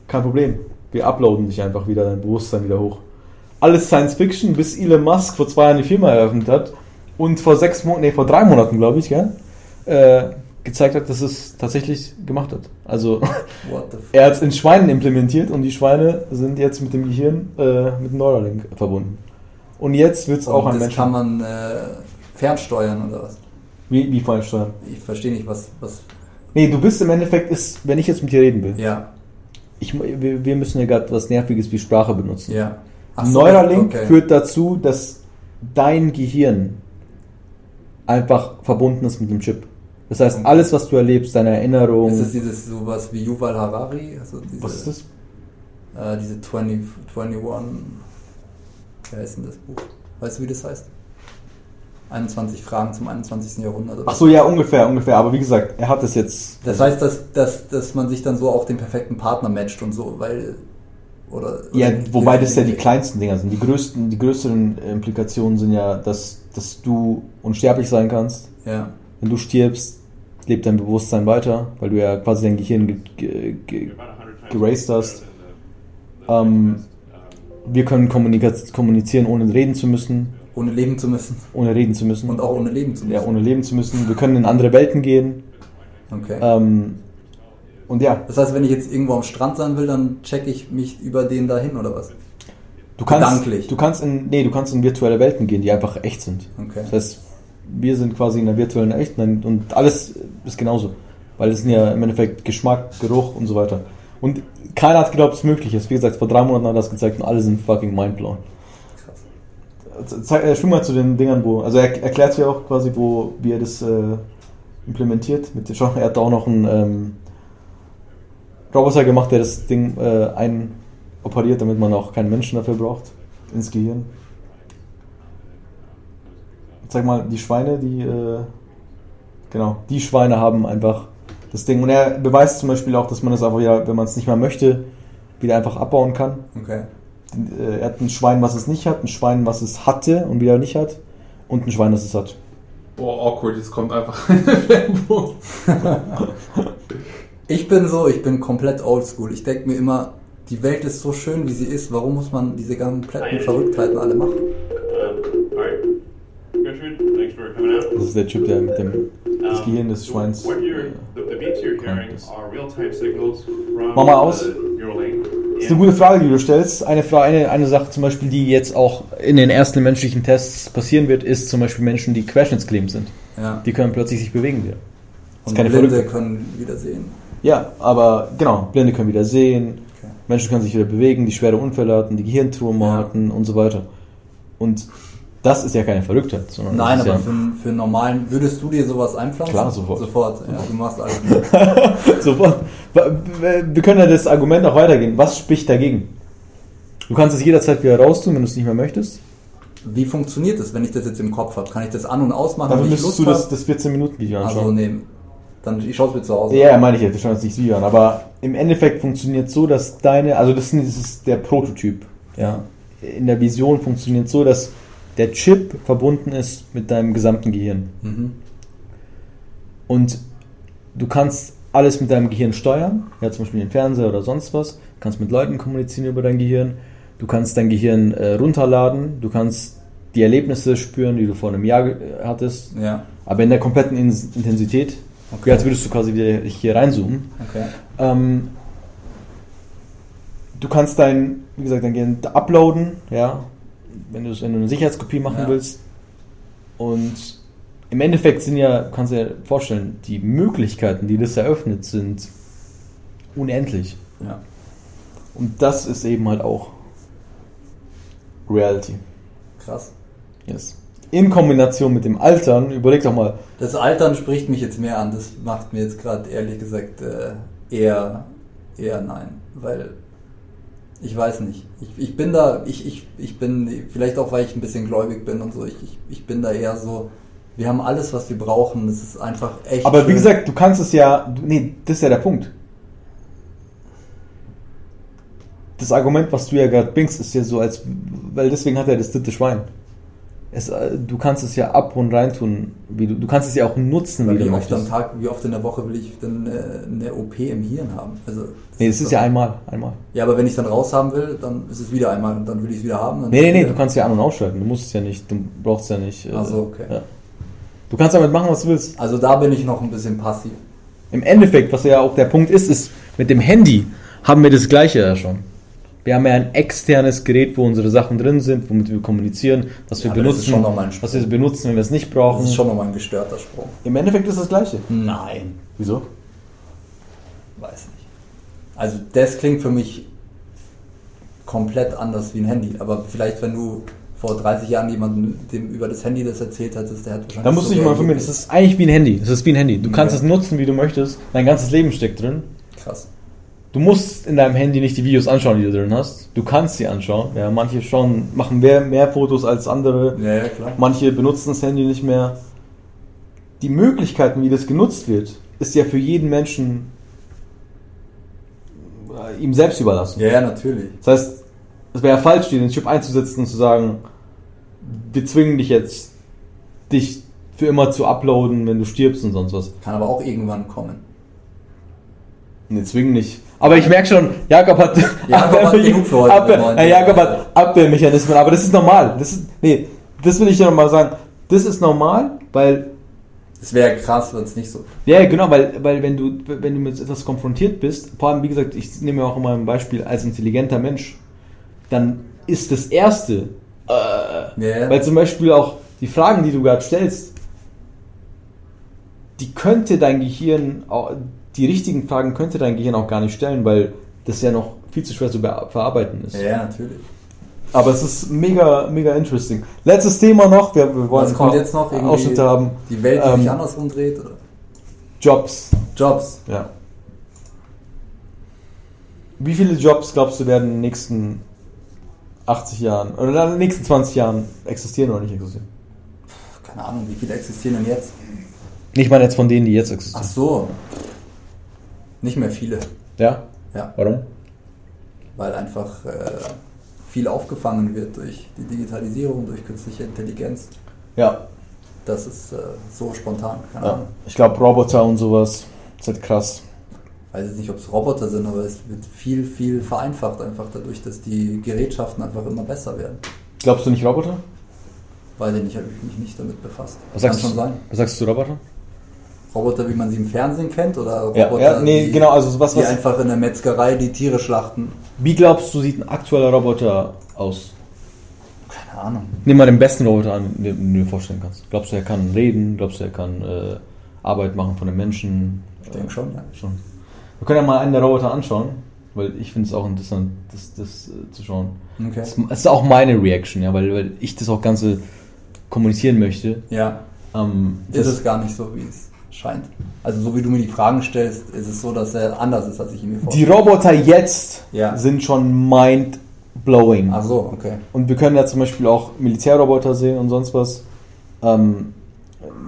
kein Problem. Wir uploaden dich einfach wieder, dein Bewusstsein wieder hoch. Alles Science Fiction, bis Elon Musk vor zwei Jahren die Firma eröffnet hat und vor sechs Monaten, nee, vor drei Monaten, glaube ich, gell, äh, gezeigt hat, dass es tatsächlich gemacht hat. Also er hat es in Schweinen implementiert und die Schweine sind jetzt mit dem Gehirn äh, mit dem Neuralink verbunden. Und jetzt wird es auch ein Mensch. Kann man äh, fernsteuern oder was? Wie, wie fernsteuern? Ich verstehe nicht, was, was. Nee, du bist im Endeffekt, ist, wenn ich jetzt mit dir reden will. Ja. Ich, wir, müssen ja gerade was Nerviges wie Sprache benutzen. Ja. So, Neuralink okay. führt dazu, dass dein Gehirn einfach verbunden ist mit dem Chip. Das heißt, okay. alles, was du erlebst, deine Erinnerung. Ist das dieses sowas wie Yuval Harari? Also diese, was ist das? Äh, diese 20, 21. Wer heißt denn das Buch? Weißt du, wie das heißt? 21 Fragen zum 21. Jahrhundert. Ach so, ja, ungefähr, ungefähr. Aber wie gesagt, er hat es jetzt. Das heißt, dass, dass, dass man sich dann so auch den perfekten Partner matcht und so, weil. Oder, oder ja, wobei das ja die kleinsten Dinger sind. Die größten, die größeren Implikationen sind ja, dass, dass du unsterblich sein kannst. Ja. Wenn du stirbst, lebt dein Bewusstsein weiter, weil du ja quasi dein Gehirn ge ge ge geraced hast. Ähm, wir können kommunizieren, ohne reden zu müssen. Ohne leben zu müssen. Ohne reden zu müssen. Und auch ohne leben zu müssen. Ja, ohne leben zu müssen. Wir können in andere Welten gehen. Okay. Ähm, und ja. Das heißt, wenn ich jetzt irgendwo am Strand sein will, dann checke ich mich über den dahin oder was? Du kannst, Gedanklich. Du kannst in, nee, du kannst in virtuelle Welten gehen, die einfach echt sind. Okay. Das heißt, wir sind quasi in der virtuellen Echten und alles ist genauso. Weil es sind ja im Endeffekt Geschmack, Geruch und so weiter. Und keiner hat geglaubt, es möglich ist. Wie gesagt, vor drei Monaten hat er das gezeigt und alle sind fucking mindblown. Äh, schwimm mal zu den Dingern, wo. Also er erklärt ja auch quasi, wo, wie er das äh, implementiert. Mit, er hat auch noch einen ähm, Roboter gemacht, der das Ding äh, einoperiert, damit man auch keinen Menschen dafür braucht. Ins Gehirn. Zeig mal, die Schweine, die. Äh, genau, die Schweine haben einfach das Ding. Und er beweist zum Beispiel auch, dass man das einfach ja, wenn man es nicht mehr möchte, wieder einfach abbauen kann. Okay. Äh, er hat ein Schwein, was es nicht hat, ein Schwein, was es hatte und wieder nicht hat, und ein Schwein, das es hat. Boah, awkward, jetzt kommt einfach ich bin so, ich bin komplett oldschool. Ich denke mir immer, die Welt ist so schön, wie sie ist. Warum muss man diese kompletten Verrücktheiten alle machen? Das ist der Typ, der mit dem das Gehirn des Schweins. Äh, Mach mal aus. Das ist eine gute Frage, die du stellst. Eine, Frage, eine, eine Sache zum Beispiel, die jetzt auch in den ersten menschlichen Tests passieren wird, ist zum Beispiel Menschen, die querschnittsgelähmt sind. Ja. Die können plötzlich sich bewegen wieder. Das Und keine Blinde Verrückte. können wieder sehen. Ja, aber genau, Blinde können wieder sehen, okay. Menschen können sich wieder bewegen, die schwere Unfälle hatten, die Gehirntumor ja. hatten und so weiter. Und das ist ja keine Verrücktheit. Sondern Nein, aber ja für, für einen normalen, würdest du dir sowas einpflanzen? Klar, sofort. Sofort, ja, du machst alles. sofort. Wir können ja das Argument auch weitergehen. Was spricht dagegen? Du kannst es jederzeit wieder raustun, wenn du es nicht mehr möchtest. Wie funktioniert das, wenn ich das jetzt im Kopf habe? Kann ich das an- und ausmachen? Dafür müsstest du das, das 14-Minuten-Video anschauen. Also nee, dann ich schaue es mir zu Hause Ja, meine ich jetzt, wir schauen uns nicht Video an. Aber im Endeffekt funktioniert es so, dass deine, also das ist der Prototyp. Ja. In der Vision funktioniert es so, dass der Chip verbunden ist mit deinem gesamten Gehirn. Mhm. Und du kannst alles mit deinem Gehirn steuern, ja, zum Beispiel den Fernseher oder sonst was. Du kannst mit Leuten kommunizieren über dein Gehirn. Du kannst dein Gehirn äh, runterladen. Du kannst die Erlebnisse spüren, die du vor einem Jahr hattest. Ja. Aber in der kompletten in Intensität. Okay. Als würdest du quasi wieder hier reinzoomen. Okay. Ähm, du kannst dein, wie gesagt, dein Gehirn uploaden, ja, wenn du, wenn du eine Sicherheitskopie machen ja. willst. Und im Endeffekt sind ja, kannst du dir vorstellen, die Möglichkeiten, die das eröffnet, sind unendlich. Ja. Und das ist eben halt auch Reality. Krass. Yes. In Kombination mit dem Altern, überleg doch mal. Das Altern spricht mich jetzt mehr an. Das macht mir jetzt gerade ehrlich gesagt äh, eher, eher nein. Weil ich weiß nicht. Ich, ich bin da, ich, ich, ich bin, vielleicht auch weil ich ein bisschen gläubig bin und so, ich, ich, ich bin da eher so, wir haben alles, was wir brauchen. Es ist einfach echt. Aber schön. wie gesagt, du kannst es ja, nee, das ist ja der Punkt. Das Argument, was du ja gerade bringst, ist ja so, als, weil deswegen hat er das dritte Schwein. Es, äh, du kannst es ja ab und rein tun, wie du, du kannst es ja auch nutzen, wie Wie du oft am. Tag, wie oft in der Woche will ich denn äh, eine OP im Hirn haben? Also, Nee, es ist doch- ja einmal, einmal. Ja, aber wenn ich dann raus haben will, dann ist es wieder einmal und dann will ich es wieder haben. Dann Nee, nee, ist nee, es du kannst ja an- und ausschalten. Du musst es ja nicht, du brauchst ja nicht. äh, Ach so, okay. Ja. Du kannst damit machen, was du willst. Also da bin ich noch ein bisschen passiv. Im Endeffekt, was ja auch der Punkt ist, ist, mit dem Handy haben wir das Gleiche ja schon. Wir haben ja ein externes Gerät, wo unsere Sachen drin sind, womit wir kommunizieren, was wir Ja, das benutzen, was wir benutzen, wenn wir es nicht Das brauchen. ist schon nochmal ein gestörter Sprung. Im Endeffekt ist das Gleiche. Nein, Wieso? weiß nicht. Also das klingt für mich komplett anders wie ein Handy. Aber vielleicht, wenn du vor 30 Jahren jemandem dem über das Handy das erzählt hättest, der hat wahrscheinlich... Da musst du dich mal informieren. Das ist eigentlich wie ein Handy. Das ist wie ein Handy. Du kannst Ja. es nutzen, wie du möchtest. Dein ganzes Leben steckt drin. Krass. Du musst in deinem Handy nicht die Videos anschauen, die du drin hast. Du kannst sie anschauen. Ja, manche schauen, machen mehr, mehr Fotos als andere. Ja, ja, klar. Manche benutzen das Handy nicht mehr. Die Möglichkeiten, wie das genutzt wird, ist ja für jeden Menschen äh, ihm selbst überlassen. Ja, ja, natürlich. Das heißt, es wäre ja falsch, dir den Chip einzusetzen und zu sagen, wir zwingen dich jetzt, dich für immer zu uploaden, wenn du stirbst und sonst was. Kann aber auch irgendwann kommen. Ne, zwingen nicht. Aber ich merke schon, Jakob hat, Jakob hat genug für heute Abwehr, mit neun ja, Jakob Jahren. hat Abwehrmechanismen, aber das ist normal. Das ist, nee, das will ich ja nochmal sagen. Das ist normal, weil Es wäre krass, wenn es nicht so... Ja, ja, genau, weil, weil wenn du wenn du mit etwas konfrontiert bist, vor allem wie gesagt, ich nehme ja auch immer ein Beispiel als intelligenter Mensch, dann ist das erste, äh, ja. weil zum Beispiel auch die Fragen, die du gerade stellst, die könnte dein Gehirn, auch, die richtigen Fragen könnte dein Gehirn auch gar nicht stellen, weil das ja noch viel zu schwer zu verarbeiten ist. Ja, natürlich. Aber es ist mega, mega interesting. Letztes Thema noch, wir, wir wollen Was kommt jetzt noch? Ausschnitte haben. Die Welt, die Ähm, sich andersrum dreht? Oder? Jobs. Jobs. Ja. Wie viele Jobs glaubst du werden in den nächsten 80 Jahren oder in den nächsten 20 Jahren existieren oder nicht existieren? Keine Ahnung, wie viele existieren denn jetzt? Ich meine jetzt von denen, die jetzt Ach existieren. so. Nicht mehr viele. Ja? Ja. Warum? Weil einfach äh, viel aufgefangen wird durch die Digitalisierung, durch künstliche Intelligenz. Ja. Das ist äh, so spontan. Keine ja. Ahnung. Ich glaube Roboter und sowas. Das ist halt krass. weiß jetzt nicht, ob es Roboter sind, aber es wird viel, viel vereinfacht, einfach dadurch, dass die Gerätschaften einfach immer besser werden. Glaubst du nicht Roboter? Weiß ich nicht, habe ich mich nicht damit befasst. Was Kann sagst, schon du, sein. was sagst du Roboter? Roboter, wie man sie im Fernsehen kennt, oder Roboter, Ja, ja, nee, die, genau, also sowas, die was- einfach in der Metzgerei die Tiere schlachten. Wie glaubst du, sieht ein aktueller Roboter aus? Keine Ahnung. Nimm mal den besten Roboter an, den du dir vorstellen kannst. Glaubst du, er kann reden? Glaubst du, er kann äh, Arbeit machen von den Menschen? Ich denke schon, ja. Schon. Wir können ja mal einen der Roboter anschauen, weil ich finde es auch interessant, das, das äh, zu schauen. Okay. Das, das ist auch meine Reaction, ja, weil, weil ich das auch Ganze kommunizieren möchte. Ja, Ähm, ist es gar nicht so, wie es scheint. Also so wie du mir die Fragen stellst, ist es so, dass er anders ist, als ich ihn mir die vorstelle. Roboter jetzt Ja. sind schon mind-blowing. Ach so, okay. Und wir können ja zum Beispiel auch Militärroboter sehen und sonst was. Ähm,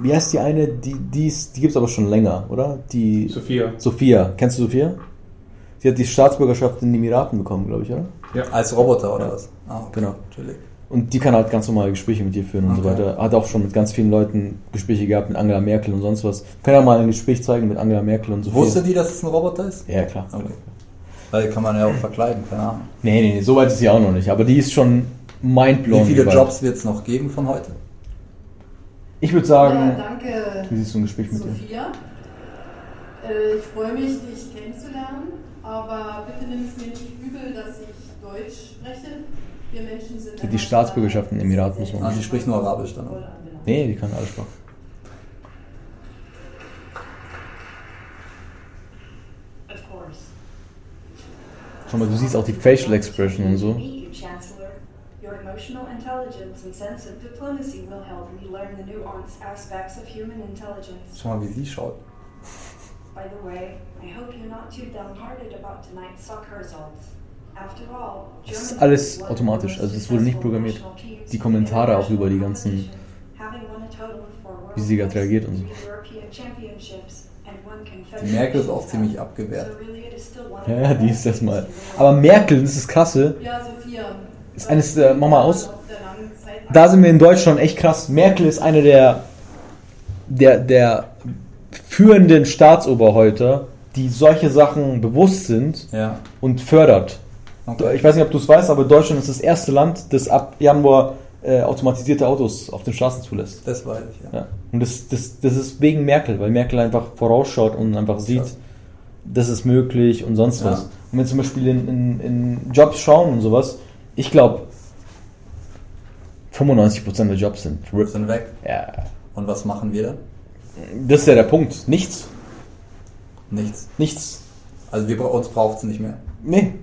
wie heißt die eine? Die, die, ist- die gibt es aber schon länger, oder? Die Sophia. Sophia. Kennst du Sophia? Sie hat die Staatsbürgerschaft in den Emiraten bekommen, glaube ich, oder? Ja. Als Roboter oder Ja. was? Ah, okay. Genau. Chillig. Und die kann halt ganz normale Gespräche mit dir führen und so Okay. weiter. Hat auch schon mit ganz vielen Leuten Gespräche gehabt, mit Angela Merkel und sonst was. Können ja mal ein Gespräch zeigen mit Angela Merkel und so. Wusste die, dass es ein Roboter ist? Ja, klar. Okay. Weil kann man ja auch verkleiden, keine Ahnung. Nee, nee, nee, so weit ist sie auch noch nicht. Aber die ist schon mindblowing. Wie viele weit. Jobs wird es noch geben von heute? Ich würde sagen, ja, danke, wie siehst du ein Gespräch mit dir? Sophia. Äh, ich freue mich, dich kennenzulernen, aber bitte nimm es mir nicht übel, dass ich Deutsch spreche. Die immer Staatsbürgerschaft in Emiraten muss man Ah, sie spricht nur Arabisch dann, oder? Nee, die kann alle Sprachen. Course. Schau mal, du siehst auch die Facial Expression und so. Meet you, Chancellor. Your emotional intelligence and sense of diplomacy will help me learn the nuanced aspects of human intelligence. Schau mal, wie sie schaut. By the way, I hope you're not too downhearted about tonight's soccer results. Es ist alles automatisch, also es wurde nicht programmiert. Die Kommentare auch über die ganzen- wie sie gerade reagiert und so. Die Merkel ist auch ziemlich abgewehrt. Ja, die ist das mal. Aber. Merkel, das ist Krasse. Ist eines der- mach mal aus. Da sind wir in Deutschland echt krass. Merkel ist eine der, der, der führenden Staatsoberhäupter, die solche Sachen bewusst sind Ja. und fördert. Okay. Ich weiß nicht, ob du es weißt, aber Deutschland ist das erste Land, das ab Januar äh, automatisierte Autos auf den Straßen zulässt. Das weiß ich, ja. Ja. Und das, das, das ist wegen Merkel, weil Merkel einfach vorausschaut und einfach sieht, das ist möglich und sonst Ja. was. Und wenn wir zum Beispiel in, in, in Jobs schauen und sowas, ich glaube, 95% der Jobs sind. Sind weg. Ja. Und was machen wir dann? Das ist ja der Punkt. Nichts. Nichts. Nichts. Also wir, uns braucht es nicht mehr. Nee.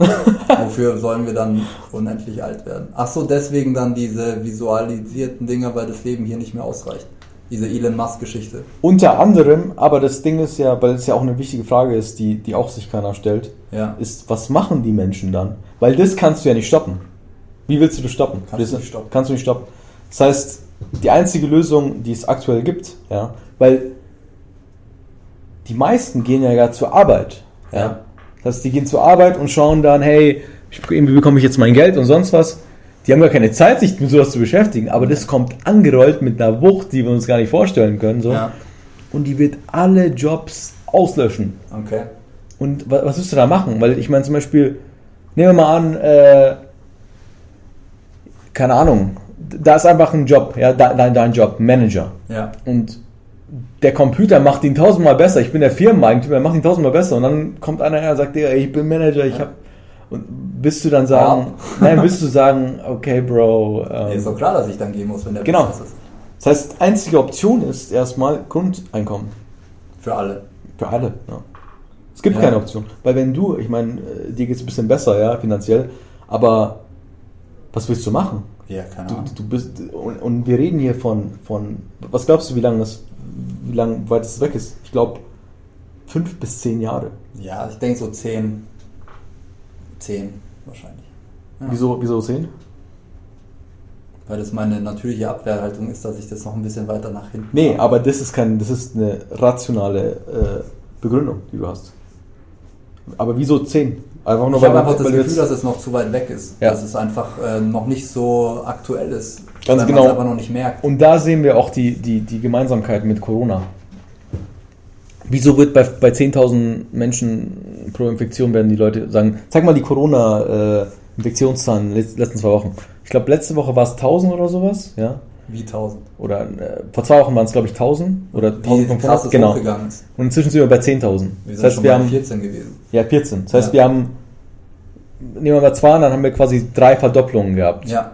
Wofür sollen wir dann unendlich alt werden? Ach so, deswegen dann diese visualisierten Dinger, weil das Leben hier nicht mehr ausreicht. Diese Elon Musk-Geschichte. Unter anderem, aber das Ding ist ja, weil es ja auch eine wichtige Frage ist, die, die auch sich keiner stellt, Ja. ist, was machen die Menschen dann? Weil das kannst du ja nicht stoppen. Wie willst du das stoppen? Kannst das du nicht stoppen. Kannst du nicht stoppen. Das heißt, die einzige Lösung, die es aktuell gibt, ja, weil die meisten gehen ja gar zur Arbeit. Ja. Ja. Das heißt, die gehen zur Arbeit und schauen dann, hey, wie bekomme ich jetzt mein Geld und sonst was. Die haben gar keine Zeit, sich mit sowas zu beschäftigen, aber das kommt angerollt mit einer Wucht, die wir uns gar nicht vorstellen können. So. Ja. Und die wird alle Jobs auslöschen. Okay. Und wa- was wirst du da machen? Weil ich meine zum Beispiel, nehmen wir mal an, äh, keine Ahnung, da ist einfach ein Job, ja, de- dein, dein Job, Manager. Ja. Und der Computer macht ihn tausendmal besser. Ich bin der Firmeneigentümer, er macht ihn tausendmal besser. Und dann kommt einer her und sagt, ich bin Manager, ich hab. Und bist du dann sagen, nein, willst du sagen, okay, Bro. Ähm, ist doch klar, dass ich dann gehen muss, wenn der Genau. Prozess ist. das heißt, einzige Option ist erstmal Grundeinkommen. Für alle. Für alle, ja. Es gibt Ja. keine Option. Weil wenn du, ich meine, äh, dir geht es ein bisschen besser, ja, finanziell, aber was willst du machen? Ja, keine Du, Ahnung. du bist, und, und wir reden hier von, von, was glaubst du, wie lange das, wie lange weit es weg ist? Ich glaube, fünf bis zehn Jahre. Ja, ich denke so 10. 10 wahrscheinlich. Ja. Wieso, wieso zehn? Weil das meine natürliche Abwehrhaltung ist, dass ich das noch ein bisschen weiter nach hinten Nee, mache. aber das ist kein, das ist eine rationale äh, Begründung, die du hast. Aber wieso zehn? Einfach nur Ich habe einfach das Gefühl, dass es noch zu weit weg ist. Ja. Dass es einfach äh, noch nicht so aktuell ist. Ganz genau. Einfach noch nicht merkt. Und da sehen wir auch die, die, die Gemeinsamkeit mit Corona. Wieso wird bei, bei 10.000 Menschen pro Infektion werden die Leute sagen, zeig mal die Corona-Infektionszahlen äh, letzten zwei Wochen. Ich glaube, letzte Woche war es 1000 oder sowas, ja. Wie 1000. Oder äh, vor zwei Wochen waren es, glaube ich, 1000 oder Wie krass 1500. es Genau. Und inzwischen sind wir bei 10.000. Wir Das heißt, wir haben 14 gewesen. ja 14. Das heißt, Ja. wir haben nehmen wir mal zwei, dann haben wir quasi drei Verdopplungen gehabt. Ja,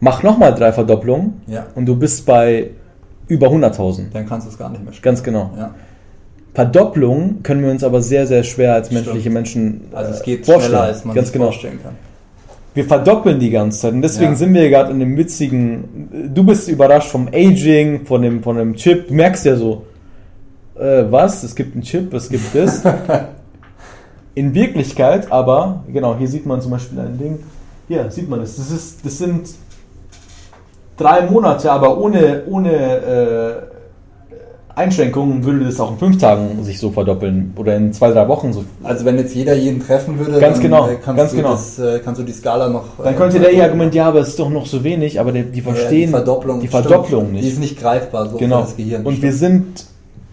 Mach nochmal drei Verdopplungen ja. und du bist bei über 100.000. Dann kannst du es gar nicht mehr Ganz genau. Ja. Verdopplung können wir uns aber sehr, sehr schwer als Stimmt. menschliche Menschen Also es äh, geht vorstellen. schneller, als man Ganz sich genau. vorstellen kann. Wir verdoppeln die ganze Zeit und deswegen Ja. sind wir gerade in dem witzigen. Du bist überrascht vom Aging, von dem, von dem Chip. Du merkst ja so, äh, was? Es gibt einen Chip, es gibt das. in Wirklichkeit aber, genau, hier sieht man zum Beispiel ein Ding. Hier sieht man es. Das, ist, das sind drei Monate, aber ohne, ohne äh, Einschränkungen würde das auch in fünf Tagen sich so verdoppeln oder in zwei, drei Wochen so. Also wenn jetzt jeder jeden treffen würde, Ganz dann genau, äh, kannst, ganz du genau. Das, äh, kannst du die Skala noch... Dann äh, könnte der ja argumentieren, ja, aber es ist doch noch so wenig, aber die, die Ja, verstehen die Verdopplung, die stimmt. Verdopplung Die nicht. ist nicht greifbar, so genau. für das Gehirn. Und wir Stimmt. sind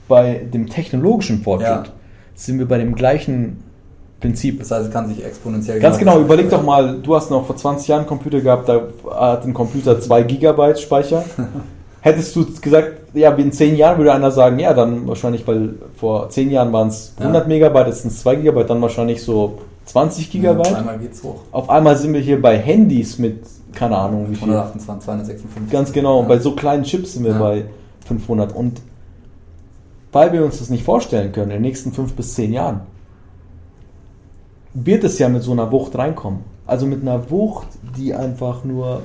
bei dem technologischen Fortschritt, Ja. sind wir bei dem gleichen Prinzip. Das heißt, es kann sich exponentiell... Ganz genau, überleg doch mal, du hast noch vor 20 Jahren einen Computer gehabt, da hat ein Computer 2 Gigabyte Speicher. Hättest du gesagt, ja, in 10 Jahren würde einer sagen, ja, dann wahrscheinlich, weil vor 10 Jahren waren es 100 Ja. Megabyte, jetzt sind es 2 Gigabyte, dann wahrscheinlich so 20 Gigabyte. Ja, einmal geht's hoch. Auf einmal sind wir hier bei Handys mit, keine Ahnung, wie viel. 128, 256. Ganz genau, und Ja. bei so kleinen Chips sind wir Ja. bei 500. Und weil wir uns das nicht vorstellen können, in den nächsten 5 bis 10 Jahren, wird es ja mit so einer Wucht reinkommen. Also mit einer Wucht, die einfach nur.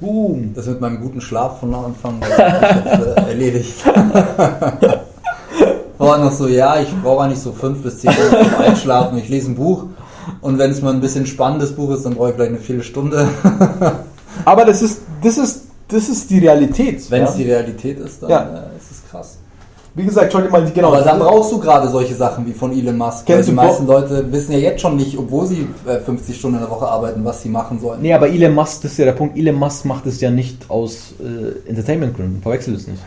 Boom. Das mit meinem guten Schlaf von Anfang jetzt, äh, erledigt. War noch so, ja, ich brauche eigentlich so fünf bis zehn Minuten zum Einschlafen. Ich lese ein Buch und wenn es mal ein bisschen spannendes Buch ist, dann brauche ich vielleicht eine Viertelstunde. Aber das ist, das ist, das ist die Realität. Wenn ja? es die Realität ist, dann Ja. äh, ist es krass. Wie gesagt, schau dir mal die genau. Aber dann brauchst du gerade solche Sachen wie von Elon Musk. Weil Kennst die du meisten Bo- Leute wissen ja jetzt schon nicht, obwohl sie äh, 50 Stunden in der Woche arbeiten, was sie machen sollen. Nee, aber Elon Musk, das ist ja der Punkt. Elon Musk macht es ja nicht aus äh, Entertainment-Gründen. Verwechsel es nicht.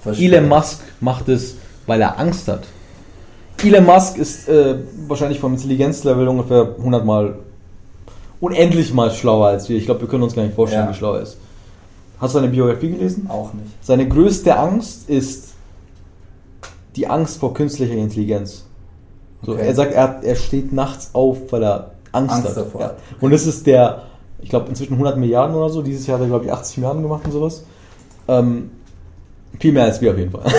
Verstehe. Elon Musk macht es, weil er Angst hat. Elon Musk ist äh, wahrscheinlich vom Intelligenzlevel ungefähr 100 Mal, unendlich mal schlauer als wir. Ich glaube, wir können uns gar nicht vorstellen, Ja. wie schlau er ist. Hast du seine Biografie gelesen? Auch nicht. Seine größte Angst ist die Angst vor künstlicher Intelligenz. So, Okay. Er sagt, er, er steht nachts auf, weil er Angst, Angst hat. davor Ja. Und das ist der, ich glaube, inzwischen 100 Milliarden oder so. Dieses Jahr hat er, glaube ich, 80 Milliarden gemacht und sowas. Ähm, viel mehr als wir auf jeden Fall.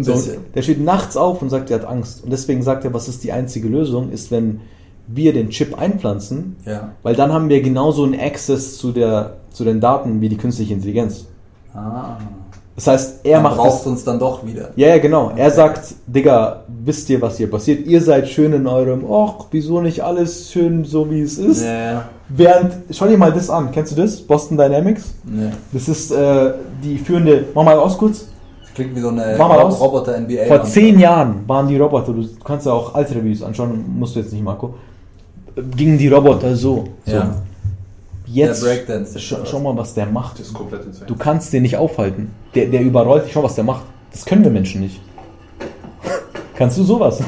So, der steht nachts auf und sagt, er hat Angst. Und deswegen sagt er, was ist die einzige Lösung, ist, wenn wir den Chip einpflanzen, Ja. weil dann haben wir genauso einen Access zu, der, zu den Daten wie die künstliche Intelligenz. Ah. Das heißt, er Dann macht du uns dann doch wieder. Ja, ja, genau. Er sagt, Digga, wisst ihr, was hier passiert? Ihr seid schön in eurem, ach, wieso nicht alles schön so, wie es ist? Nee. Während, schau dir mal das an. Kennst du das? Boston Dynamics? Nee. Das ist äh, die führende, mach mal aus kurz. Das klingt wie so eine. Roboter-NBA. Vor zehn Jahren waren die Roboter, du kannst ja auch alte Reviews anschauen, musst du jetzt nicht, Marco. Gingen die Roboter so. so. Ja. Jetzt, schau, schau mal, was der macht. Das ist komplett insane. Du kannst den nicht aufhalten. Der, der überrollt dich. Schau, was der macht. Das können wir Menschen nicht. Kannst du sowas?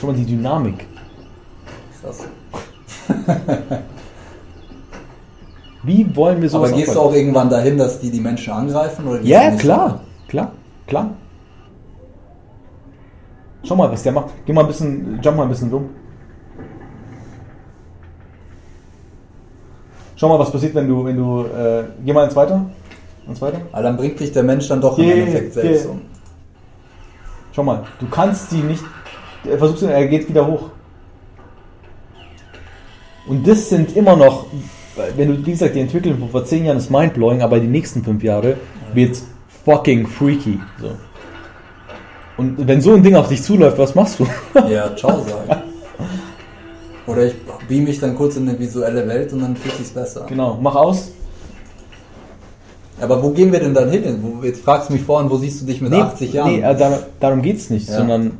Schau mal die Dynamik. Krass. Wie wollen wir sowas Aber gehst du auch irgendwann dahin, dass die die Menschen angreifen? Oder Ja, klar. Klar. Klar. Schau mal, was der macht. Geh mal ein bisschen, jump mal ein bisschen rum. Schau mal, was passiert, wenn du, wenn du, äh, geh mal ins Weiter. Ins Weiter. Aber dann bringt dich der Mensch dann doch im Geh, Endeffekt selbst geh. um. Schau mal, du kannst die nicht. Er versucht, er geht wieder hoch. Und das sind immer noch, wenn du, wie gesagt, die Entwicklung von vor zehn Jahren ist mindblowing, aber die nächsten fünf Jahre wird fucking freaky. So. Und wenn so ein Ding auf dich zuläuft, was machst du? Ja, ciao sagen. Oder ich beam mich dann kurz in eine visuelle Welt und dann fühlt sich's besser. genau, mach aus. Aber wo gehen wir denn dann hin? Wo, jetzt fragst du mich vorhin, wo siehst du dich mit 80 Jahren? Nee, äh, dar darum geht es nicht, Ja. sondern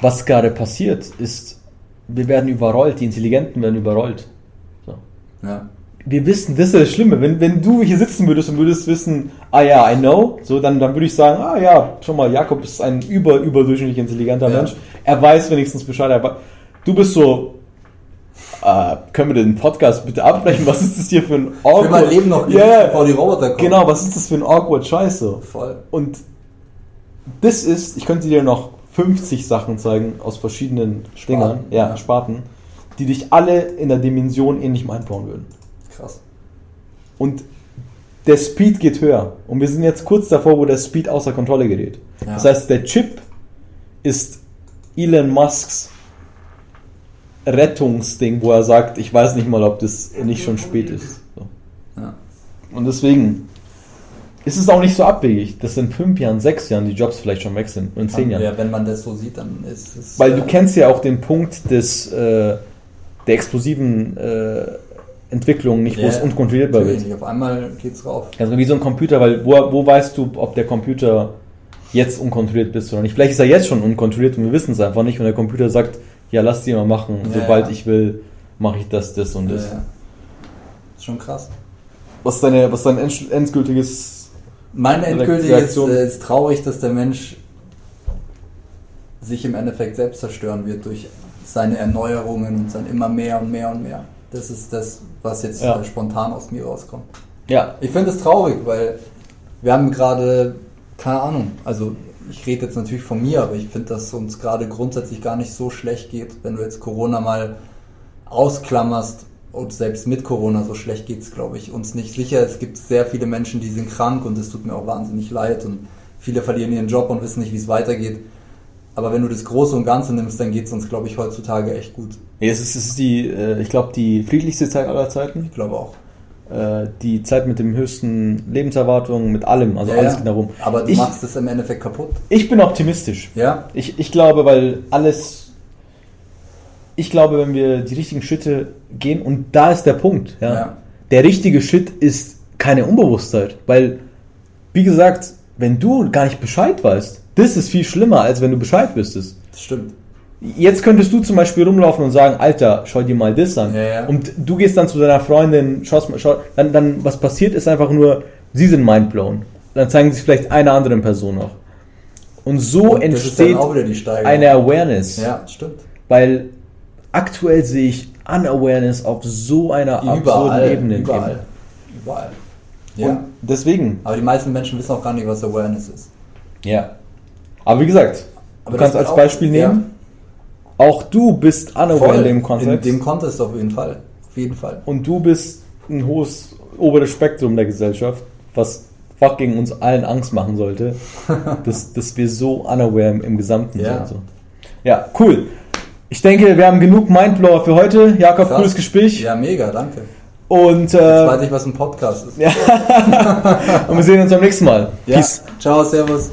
was gerade passiert ist, wir werden überrollt, die Intelligenten werden überrollt. So. ja. wir wissen, das ist das Schlimme. Wenn, wenn du hier sitzen würdest und würdest wissen, ah ja, I know, so, dann, dann würde ich sagen, ah ja, schon mal, Jakob ist ein über, überdurchschnittlich intelligenter Ja. Mensch. Er weiß wenigstens Bescheid. Er, wei- du bist so, äh, können wir den Podcast bitte abbrechen? Was ist das hier für ein Ich will mein Leben noch Ja, bevor die Roboter kommen. Genau, was ist das für ein awkward Scheiß so? Voll. Und das ist, ich könnte dir noch 50 Sachen zeigen aus verschiedenen Dingern, ja, ja. Sparten, die dich alle in der Dimension ähnlich mindbauen würden. Krass. Und der Speed geht höher. Und wir sind jetzt kurz davor, wo der Speed außer Kontrolle gerät. Ja. Das heißt, der Chip ist Elon Musks Rettungsding, wo er sagt, ich weiß nicht mal, ob das nicht schon spät ist. So. Ja. Und deswegen ist es auch nicht so abwegig, dass in fünf Jahren, sechs Jahren die Jobs vielleicht schon weg sind. Und in zehn Jahren. Ja, wenn man das so sieht, dann ist es. Weil äh, du kennst ja auch den Punkt des, äh, der explosiven äh, Entwicklung, nicht wo es unkontrollierbar wird. Auf einmal geht's rauf. Also wie so ein Computer, weil wo, wo weißt du, ob der Computer jetzt unkontrolliert ist oder nicht? Vielleicht ist er jetzt schon unkontrolliert und wir wissen es einfach nicht und der Computer sagt, ja, lass die mal machen, Ja, sobald ja. ich will, mache ich das, das und das. ja. Ist schon krass. Was ist deine, was ist dein end- endgültiges Mein endgültig ist, äh, ist traurig, dass der Mensch sich im Endeffekt selbst zerstören wird durch seine Erneuerungen und sein immer mehr und mehr und mehr. Das ist das, was jetzt Ja. äh, spontan aus mir rauskommt. Ja, Ich finde es traurig, weil wir haben gerade, keine Ahnung, also ich rede jetzt natürlich von mir, aber ich finde, dass uns gerade grundsätzlich gar nicht so schlecht geht, wenn du jetzt Corona mal ausklammerst und selbst mit Corona so schlecht geht es, glaube ich, uns nicht sicher. Es gibt sehr viele Menschen, die sind krank und es tut mir auch wahnsinnig leid und viele verlieren ihren Job und wissen nicht, wie es weitergeht. Aber wenn du das Große und Ganze nimmst, dann geht es uns, glaube ich, heutzutage echt gut. es ist, es ist die, äh, ich glaube, die friedlichste Zeit aller Zeiten. Ich glaube auch. Äh, die Zeit mit dem höchsten Lebenserwartung, mit allem, also Ja, alles ja. geht darum. Aber du ich, machst es im Endeffekt kaputt. ich bin optimistisch. Ja? Ich, ich glaube, weil alles. Ich glaube, wenn wir die richtigen Schritte gehen, und da ist der Punkt, ja. Ja. Der richtige Schritt ist keine Unbewusstheit, weil, wie gesagt, wenn du gar nicht Bescheid weißt, das ist viel schlimmer, als wenn du Bescheid wüsstest. Das stimmt. Jetzt könntest du zum Beispiel rumlaufen und sagen, Alter, schau dir mal das an. Ja, ja. Und du gehst dann zu deiner Freundin, schaust mal, schau, dann, dann, was passiert, ist einfach nur, sie sind mindblown. Dann zeigen sie es vielleicht einer anderen Person noch. Und so Und entsteht eine Awareness. Ja, stimmt. Weil aktuell sehe ich Unawareness auf so einer absurden Überall. Ebene. Überall. Überall. Ja. Und deswegen, Aber die meisten Menschen wissen auch gar nicht, was Awareness ist. ja. Aber wie gesagt, Aber du kannst als auch- Beispiel nehmen, auch du bist unaware in dem Kontext. In dem Kontext auf jeden Fall. Auf jeden Fall. und du bist ein hohes oberes Spektrum der Gesellschaft, was fucking uns allen Angst machen sollte, dass, dass wir so unaware im, im Gesamten Ja. sind. So. Ja, cool. Ich denke, wir haben genug Mindblower für heute. Jakob, Krass. cooles Gespräch. Ja, mega, danke. Und, Jetzt äh, weiß ich, was ein Podcast ist. und wir sehen uns beim nächsten Mal. Ja. Peace. Ciao, servus.